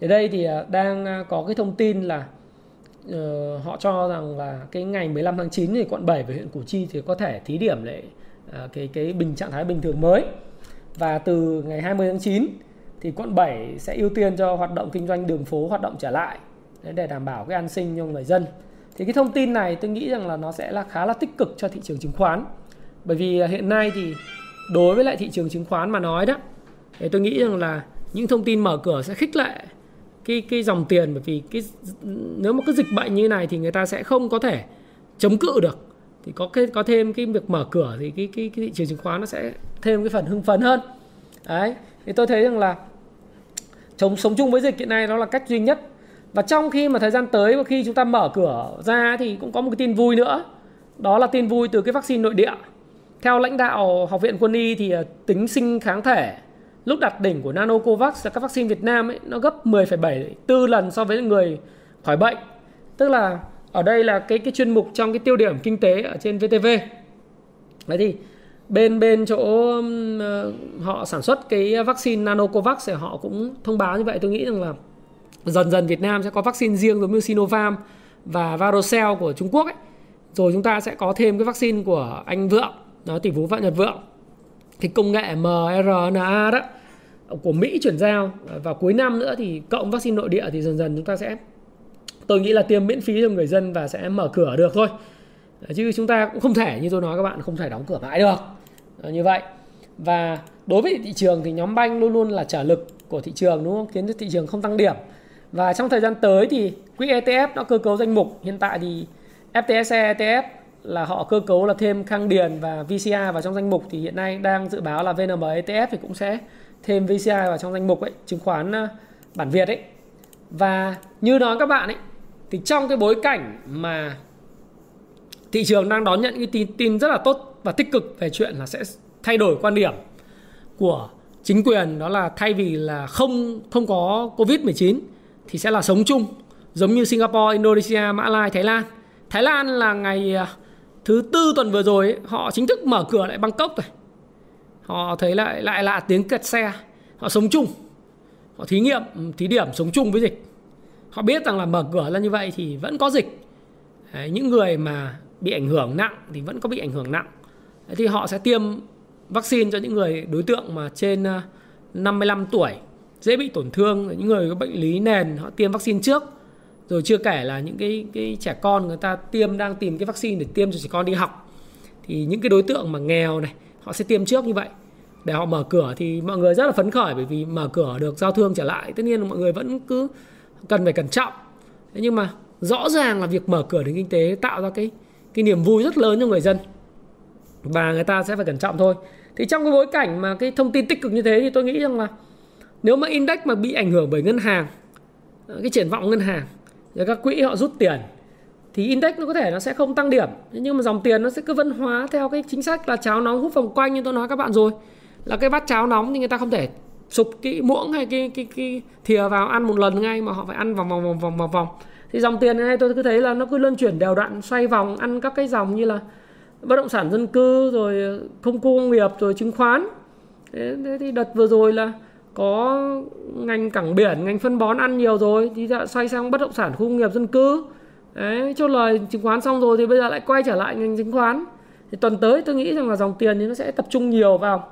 [SPEAKER 1] Thì đây thì à, đang à, có cái thông tin là uh, họ cho rằng là cái ngày 15 tháng 9 thì quận 7 và huyện Củ Chi thì có thể thí điểm lại uh, cái cái bình trạng thái bình thường mới. Và từ ngày 20 tháng 9 thì quận 7 sẽ ưu tiên cho hoạt động kinh doanh đường phố hoạt động trở lại để đảm bảo cái an sinh cho người dân. Thì cái thông tin này tôi nghĩ rằng là nó sẽ là khá là tích cực cho thị trường chứng khoán. Bởi vì hiện nay thì đối với lại thị trường chứng khoán mà nói đó thì tôi nghĩ rằng là những thông tin mở cửa sẽ khích lệ cái cái dòng tiền. Bởi vì cái nếu mà cứ dịch bệnh như này thì người ta sẽ không có thể chống cự được. Thì có cái có thêm cái việc mở cửa thì cái cái, cái thị trường chứng khoán nó sẽ thêm cái phần hưng phấn hơn. Đấy thì tôi thấy rằng là chống sống chung với dịch hiện nay đó là cách duy nhất. Và trong khi mà thời gian tới và khi chúng ta mở cửa ra thì cũng có một cái tin vui nữa. Đó là tin vui từ cái vaccine nội địa theo lãnh đạo học viện quân y thì ờ, tính sinh kháng thể lúc đạt đỉnh của Nanocovax là các vaccine Việt Nam ấy nó gấp 10,74 lần so với người khỏi bệnh. Tức là ở đây là cái cái chuyên mục trong cái tiêu điểm kinh tế ở trên VTV đấy thì bên bên chỗ ờ, họ sản xuất cái vaccine Nanocovax thì họ cũng thông báo như vậy. Tôi nghĩ rằng là dần dần Việt Nam sẽ có vaccine riêng giống như Sinovac và Varocell của Trung Quốc ấy. Rồi chúng ta sẽ có thêm cái vaccine của anh Vượng, đó, tỷ phú Phạm Nhật Vượng. Cái công nghệ mRNA đó, của Mỹ chuyển giao và cuối năm nữa thì cộng vaccine nội địa thì dần dần chúng ta sẽ, tôi nghĩ là tiêm miễn phí cho người dân và sẽ mở cửa được thôi. Chứ chúng ta cũng không thể, như tôi nói các bạn, không thể đóng cửa mãi được. Như vậy. Và đối với thị trường thì nhóm banh luôn luôn là trở lực của thị trường, đúng không? Khiến cho thị trường không tăng điểm. Và trong thời gian tới thì quỹ ETF nó cơ cấu danh mục. Hiện tại thì FTSE ETF là họ cơ cấu là thêm Khang Điền và VCI vào trong danh mục thì hiện nay đang dự báo là VNM ETF thì cũng sẽ thêm VCI vào trong danh mục ấy, chứng khoán ờ, bản Việt ấy. Và như nói các bạn ấy thì trong cái bối cảnh mà thị trường đang đón nhận cái tin tin rất là tốt và tích cực về chuyện là sẽ thay đổi quan điểm của chính quyền đó là thay vì là không không có covid 19 thì sẽ là sống chung giống như Singapore, Indonesia, Mã Lai, Thái Lan. Thái Lan là ngày ờ, thứ tư tuần vừa rồi ấy, họ chính thức mở cửa lại Bangkok rồi. Họ thấy lại lại là tiếng kẹt xe, họ sống chung. Họ thí nghiệm, thí điểm sống chung với dịch. Họ biết rằng là mở cửa ra như vậy thì vẫn có dịch. Đấy, những người mà bị ảnh hưởng nặng thì vẫn có bị ảnh hưởng nặng. Đấy, thì họ sẽ tiêm vaccine cho những người đối tượng mà trên ờ, 55 tuổi dễ bị tổn thương những người có bệnh lý nền họ tiêm vaccine trước rồi chưa kể là những cái cái trẻ con người ta tiêm, đang tìm cái vaccine để tiêm cho trẻ con đi học. Thì những cái đối tượng mà nghèo này, họ sẽ tiêm trước như vậy. Để họ mở cửa thì mọi người rất là phấn khởi bởi vì mở cửa được, giao thương trở lại. Tất nhiên là mọi người vẫn cứ cần phải cẩn trọng. Thế nhưng mà rõ ràng là việc mở cửa đến kinh tế tạo ra cái cái niềm vui rất lớn cho người dân. Và người ta sẽ phải cẩn trọng thôi. Thì trong cái bối cảnh mà cái thông tin tích cực như thế thì tôi nghĩ rằng là nếu mà index mà bị ảnh hưởng bởi ngân hàng, cái triển vọng ngân hàng rồi các quỹ họ rút tiền thì index nó có thể nó sẽ không tăng điểm. Nhưng mà dòng tiền nó sẽ cứ vân hóa theo cái chính sách là cháo nóng hút vòng quanh như tôi nói các bạn rồi. Là cái bát cháo nóng thì người ta không thể sụp cái muỗng hay cái cái cái thìa vào ăn một lần ngay mà họ phải ăn vòng vòng vòng vòng vòng vòng. Thì dòng tiền này tôi cứ thấy là nó cứ luân chuyển đều đặn xoay vòng ăn các cái dòng như là bất động sản dân cư rồi công cụ công nghiệp rồi chứng khoán. Thế, thế thì đợt vừa rồi là có ngành cảng biển, ngành phân bón ăn nhiều rồi, thì đã xoay sang bất động sản, khu công nghiệp, dân cư. Đấy, chốt lời chứng khoán xong rồi thì bây giờ lại quay trở lại ngành chứng khoán. Thì tuần tới tôi nghĩ rằng là dòng tiền thì nó sẽ tập trung nhiều vào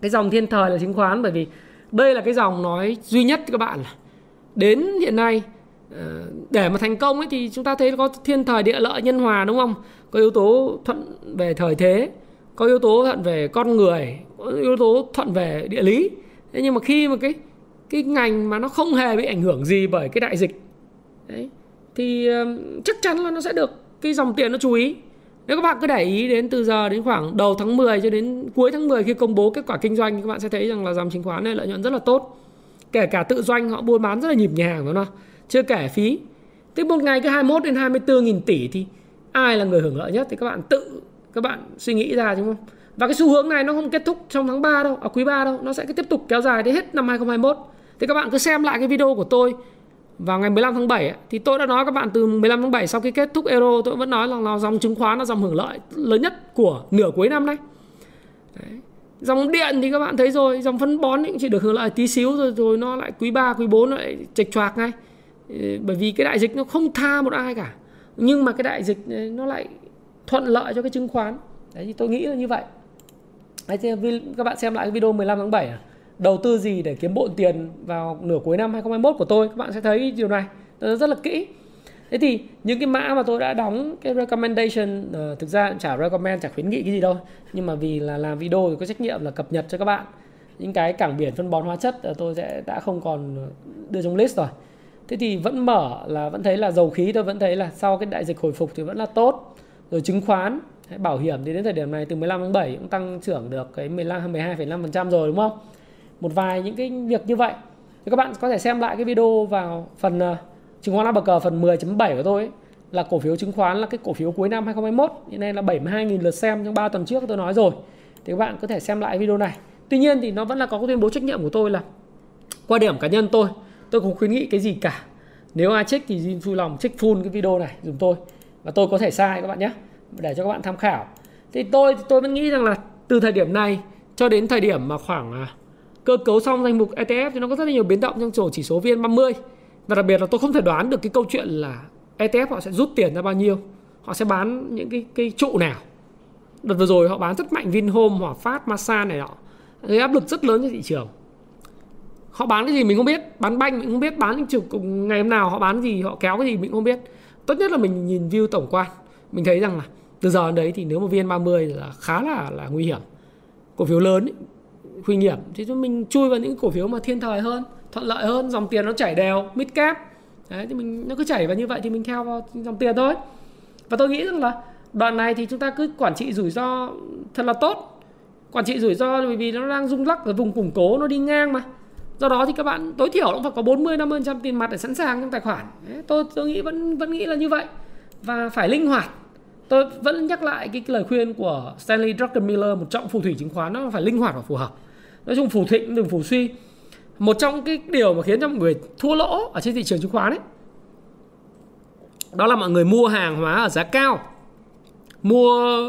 [SPEAKER 1] cái dòng thiên thời là chứng khoán, bởi vì đây là cái dòng nói duy nhất các bạn. Đến hiện nay ờ, để mà thành công ấy thì chúng ta thấy có thiên thời địa lợi nhân hòa, đúng không? Có yếu tố thuận về thời thế, có yếu tố thuận về con người, có yếu tố thuận về địa lý thế nhưng mà khi mà cái cái ngành mà nó không hề bị ảnh hưởng gì bởi cái đại dịch, đấy, thì chắc chắn là nó sẽ được cái dòng tiền nó chú ý. Nếu các bạn cứ để ý đến từ giờ đến khoảng đầu tháng 10 cho đến cuối tháng 10 khi công bố kết quả kinh doanh, các bạn sẽ thấy rằng là dòng chứng khoán này lợi nhuận rất là tốt. Kể cả tự doanh họ buôn bán rất là nhịp nhàng đúng không chưa kể phí. Thế một ngày cứ 21 đến 24 nghìn tỷ thì ai là người hưởng lợi nhất? Thì các bạn tự, các bạn suy nghĩ ra, đúng không? Và cái xu hướng này nó không kết thúc trong tháng 3 đâu, ở quý 3 đâu, nó sẽ tiếp tục kéo dài đến hết năm 2021. Thì các bạn cứ xem lại cái video của tôi vào ngày 15 tháng 7 thì tôi đã nói các bạn từ 15 tháng 7 sau khi kết thúc Euro tôi vẫn nói là, là dòng chứng khoán là dòng hưởng lợi lớn nhất của nửa cuối năm nay. Đấy. Dòng điện thì các bạn thấy rồi, dòng phân bón cũng chỉ được hưởng lợi tí xíu rồi rồi nó lại quý 3, quý 4 nó lại chệch choạc ngay. Bởi vì cái đại dịch nó không tha một ai cả. Nhưng mà cái đại dịch nó lại thuận lợi cho cái chứng khoán. Đấy thì tôi nghĩ là như vậy. Đấy, các bạn xem lại cái video 15 tháng 7 à? Đầu tư gì để kiếm bộn tiền vào nửa cuối năm 2021 của tôi? Các bạn sẽ thấy điều này. Rất là kỹ. Thế thì những cái mã mà tôi đã đóng cái recommendation uh, Thực ra chả recommend, chả khuyến nghị cái gì đâu. Nhưng mà vì là làm video thì có trách nhiệm là cập nhật cho các bạn. Những cái cảng biển phân bón hóa chất ờ, tôi sẽ đã không còn đưa trong list rồi. Thế thì vẫn mở là vẫn thấy là dầu khí tôi vẫn thấy là sau cái đại dịch hồi phục thì vẫn là tốt. Rồi chứng khoán bảo hiểm thì đến thời điểm này từ 15 tháng 7 cũng tăng trưởng được cái 15 12,5% rồi đúng không? Một vài những cái việc như vậy. Thì các bạn có thể xem lại cái video vào phần uh, chứng khoán bậc cờ phần 10.7 của tôi ấy, là cổ phiếu chứng khoán là cái cổ phiếu cuối năm 2021 hiện nay là 72.000 lượt xem trong 3 tuần trước tôi nói rồi. Thì các bạn có thể xem lại video này. Tuy nhiên thì nó vẫn là có cái tuyên bố trách nhiệm của tôi là quan điểm cá nhân tôi tôi không khuyến nghị cái gì cả. Nếu ai trích thì xin vui lòng trích full cái video này dùm tôi. Và tôi có thể sai các bạn nhé để cho các bạn tham khảo. Thì tôi tôi vẫn nghĩ rằng là từ thời điểm này cho đến thời điểm mà khoảng à, cơ cấu xong danh mục ETF thì nó có rất là nhiều biến động trong chỗ chỉ số VN30 và đặc biệt là tôi không thể đoán được cái câu chuyện là ETF họ sẽ rút tiền ra bao nhiêu, họ sẽ bán những cái cái trụ nào. Đợt vừa rồi họ bán rất mạnh Vinhome, Hòa Phát, Masan này nọ. Gây áp lực rất lớn cho thị trường. Họ bán cái gì mình không biết, bán banh mình không biết, bán những chục ngày hôm nào họ bán gì, họ kéo cái gì mình không biết. Tốt nhất là mình nhìn view tổng quan. Mình thấy rằng là từ giờ đến đấy thì nếu mà VN30 là khá là là nguy hiểm. Cổ phiếu lớn ấy, nguy hiểm thì chúng mình chui vào những cổ phiếu mà thiên thời hơn thuận lợi hơn dòng tiền nó chảy đều mid cap. Đấy thì mình nó cứ chảy vào như vậy thì mình theo vào dòng tiền thôi. Và tôi nghĩ rằng là đoạn này thì chúng ta cứ quản trị rủi ro thật là tốt. Quản trị rủi ro bởi vì nó đang rung lắc ở vùng củng cố nó đi ngang mà. Do đó thì các bạn tối thiểu cũng phải có 40 50 trăm tiền mặt để sẵn sàng trong tài khoản. Đấy, tôi tôi nghĩ vẫn vẫn nghĩ là như vậy. Và phải linh hoạt tôi vẫn nhắc lại cái lời khuyên của Stanley Druckenmiller, một trọng phù thủy chứng khoán, nó phải linh hoạt và phù hợp nói chung phù thịnh, đừng phù suy một trong cái điều mà khiến cho mọi người thua lỗ ở trên thị trường chứng khoán ấy, đó là mọi người mua hàng hóa ở giá cao mua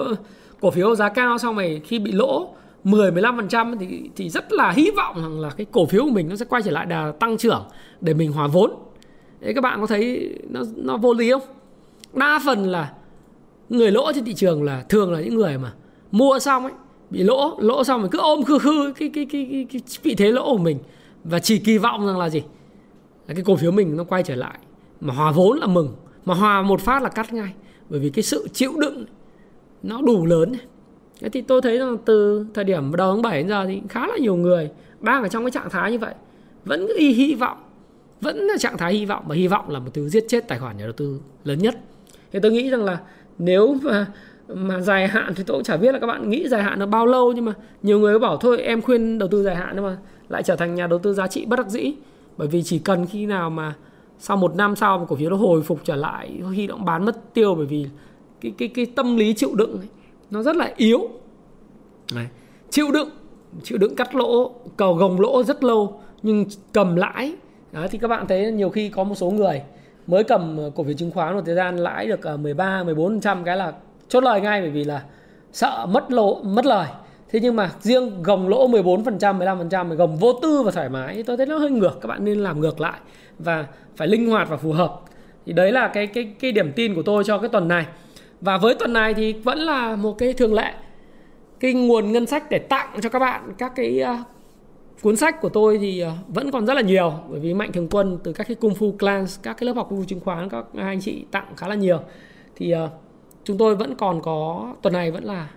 [SPEAKER 1] cổ phiếu giá cao xong rồi khi bị lỗ 10 15% thì thì rất là hy vọng rằng là cái cổ phiếu của mình nó sẽ quay trở lại đà tăng trưởng để mình hòa vốn. Đấy, các bạn có thấy nó nó vô lý không? Đa phần là người lỗ trên thị trường là thường là những người mà mua xong ấy bị lỗ, lỗ xong rồi cứ ôm khư khư cái cái cái, cái, cái vị thế lỗ của mình và chỉ kỳ vọng rằng là gì? Là cái cổ phiếu mình nó quay trở lại. Mà hòa vốn là mừng, mà hòa một phát là cắt ngay. Bởi vì cái sự chịu đựng nó đủ lớn Thế thì tôi thấy rằng từ thời điểm đầu tháng 7 đến giờ thì khá là nhiều người đang ở trong cái trạng thái như vậy. Vẫn cứ y hy vọng vẫn là trạng thái hy vọng. Và hy vọng là một thứ giết chết tài khoản nhà đầu tư lớn nhất. Thì tôi nghĩ rằng là nếu mà mà dài hạn thì tôi cũng chả biết là các bạn nghĩ dài hạn là bao lâu nhưng mà nhiều người bảo thôi em khuyên đầu tư dài hạn nhưng mà lại trở thành nhà đầu tư giá trị bất đắc dĩ. Bởi vì chỉ cần khi nào mà sau một năm sau mà cổ phiếu nó hồi phục trở lại khi nó bán mất tiêu bởi vì cái cái cái tâm lý chịu đựng ấy, nó rất là yếu. Đấy. chịu đựng chịu đựng cắt lỗ cầu gồng lỗ rất lâu nhưng cầm lãi. Đó thì các bạn thấy nhiều khi có một số người mới cầm ờ, cổ phiếu chứng khoán một thời gian lãi được ờ, 13 14% cái là chốt lời ngay bởi vì là sợ mất lỗ mất lời. Thế nhưng mà riêng gồng lỗ 14%, 15 phần trăm gồng vô tư và thoải mái. Tôi thấy nó hơi ngược các bạn nên làm ngược lại và phải linh hoạt và phù hợp. Thì đấy là cái cái cái điểm tin của tôi cho cái tuần này. Và với tuần này thì vẫn là một cái thường lệ cái nguồn ngân sách để tặng cho các bạn các cái ờ, cuốn sách của tôi thì ờ, vẫn còn rất là nhiều bởi vì mạnh thường quân từ các cái cung phu clans các cái lớp học cung phu chứng khoán các anh chị tặng khá là nhiều. Thì uh, chúng tôi vẫn còn có tuần này vẫn là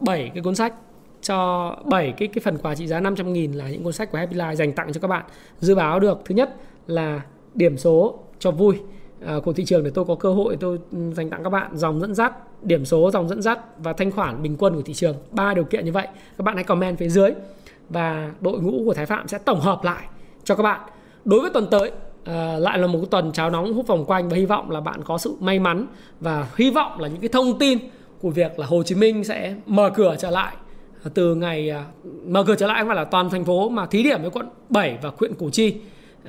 [SPEAKER 1] 7 cái cuốn sách. Cho 7 cái cái phần quà trị giá 500 nghìn là những cuốn sách của Happy Life dành tặng cho các bạn. Dự báo được thứ nhất là điểm số cho vui. À, của thị trường để tôi có cơ hội tôi ừ, dành tặng các bạn dòng dẫn dắt điểm số dòng dẫn dắt và thanh khoản bình quân của thị trường. Ba điều kiện như vậy. Các bạn hãy comment phía dưới và đội ngũ của Thái Phạm sẽ tổng hợp lại cho các bạn. Đối với tuần tới à, lại là một cái tuần cháo nóng hút vòng quanh và hy vọng là bạn có sự may mắn và hy vọng là những cái thông tin của việc là Hồ Chí Minh sẽ mở cửa trở lại ờ, từ ngày ờ, mở cửa trở lại không phải là toàn thành phố mà thí điểm với quận 7 và huyện Củ Chi.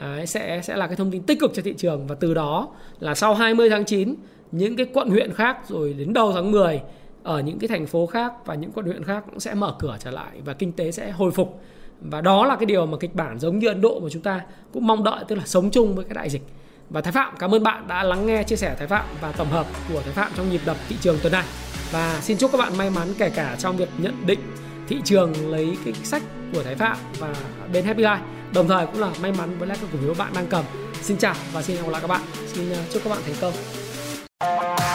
[SPEAKER 1] Đấy, sẽ sẽ là cái thông tin tích cực cho thị trường và từ đó là sau 20 tháng 9 những cái quận huyện khác rồi đến đầu tháng 10 ở những cái thành phố khác và những quận huyện khác cũng sẽ mở cửa trở lại và kinh tế sẽ hồi phục. Và đó là cái điều mà kịch bản giống như Ấn Độ mà chúng ta cũng mong đợi, tức là sống chung với cái đại dịch. Và Thái Phạm, cảm ơn bạn đã lắng nghe chia sẻ Thái Phạm và tổng hợp của Thái Phạm trong nhịp đập thị trường tuần này. Và xin chúc các bạn may mắn kể cả trong việc nhận định thị trường lấy cái sách của Thái Phạm và bên Happy Life. Đồng thời cũng là may mắn với lại các cổ phiếu bạn đang cầm. Xin chào và xin hẹn gặp lại các bạn. Xin ờ, chúc các bạn thành công.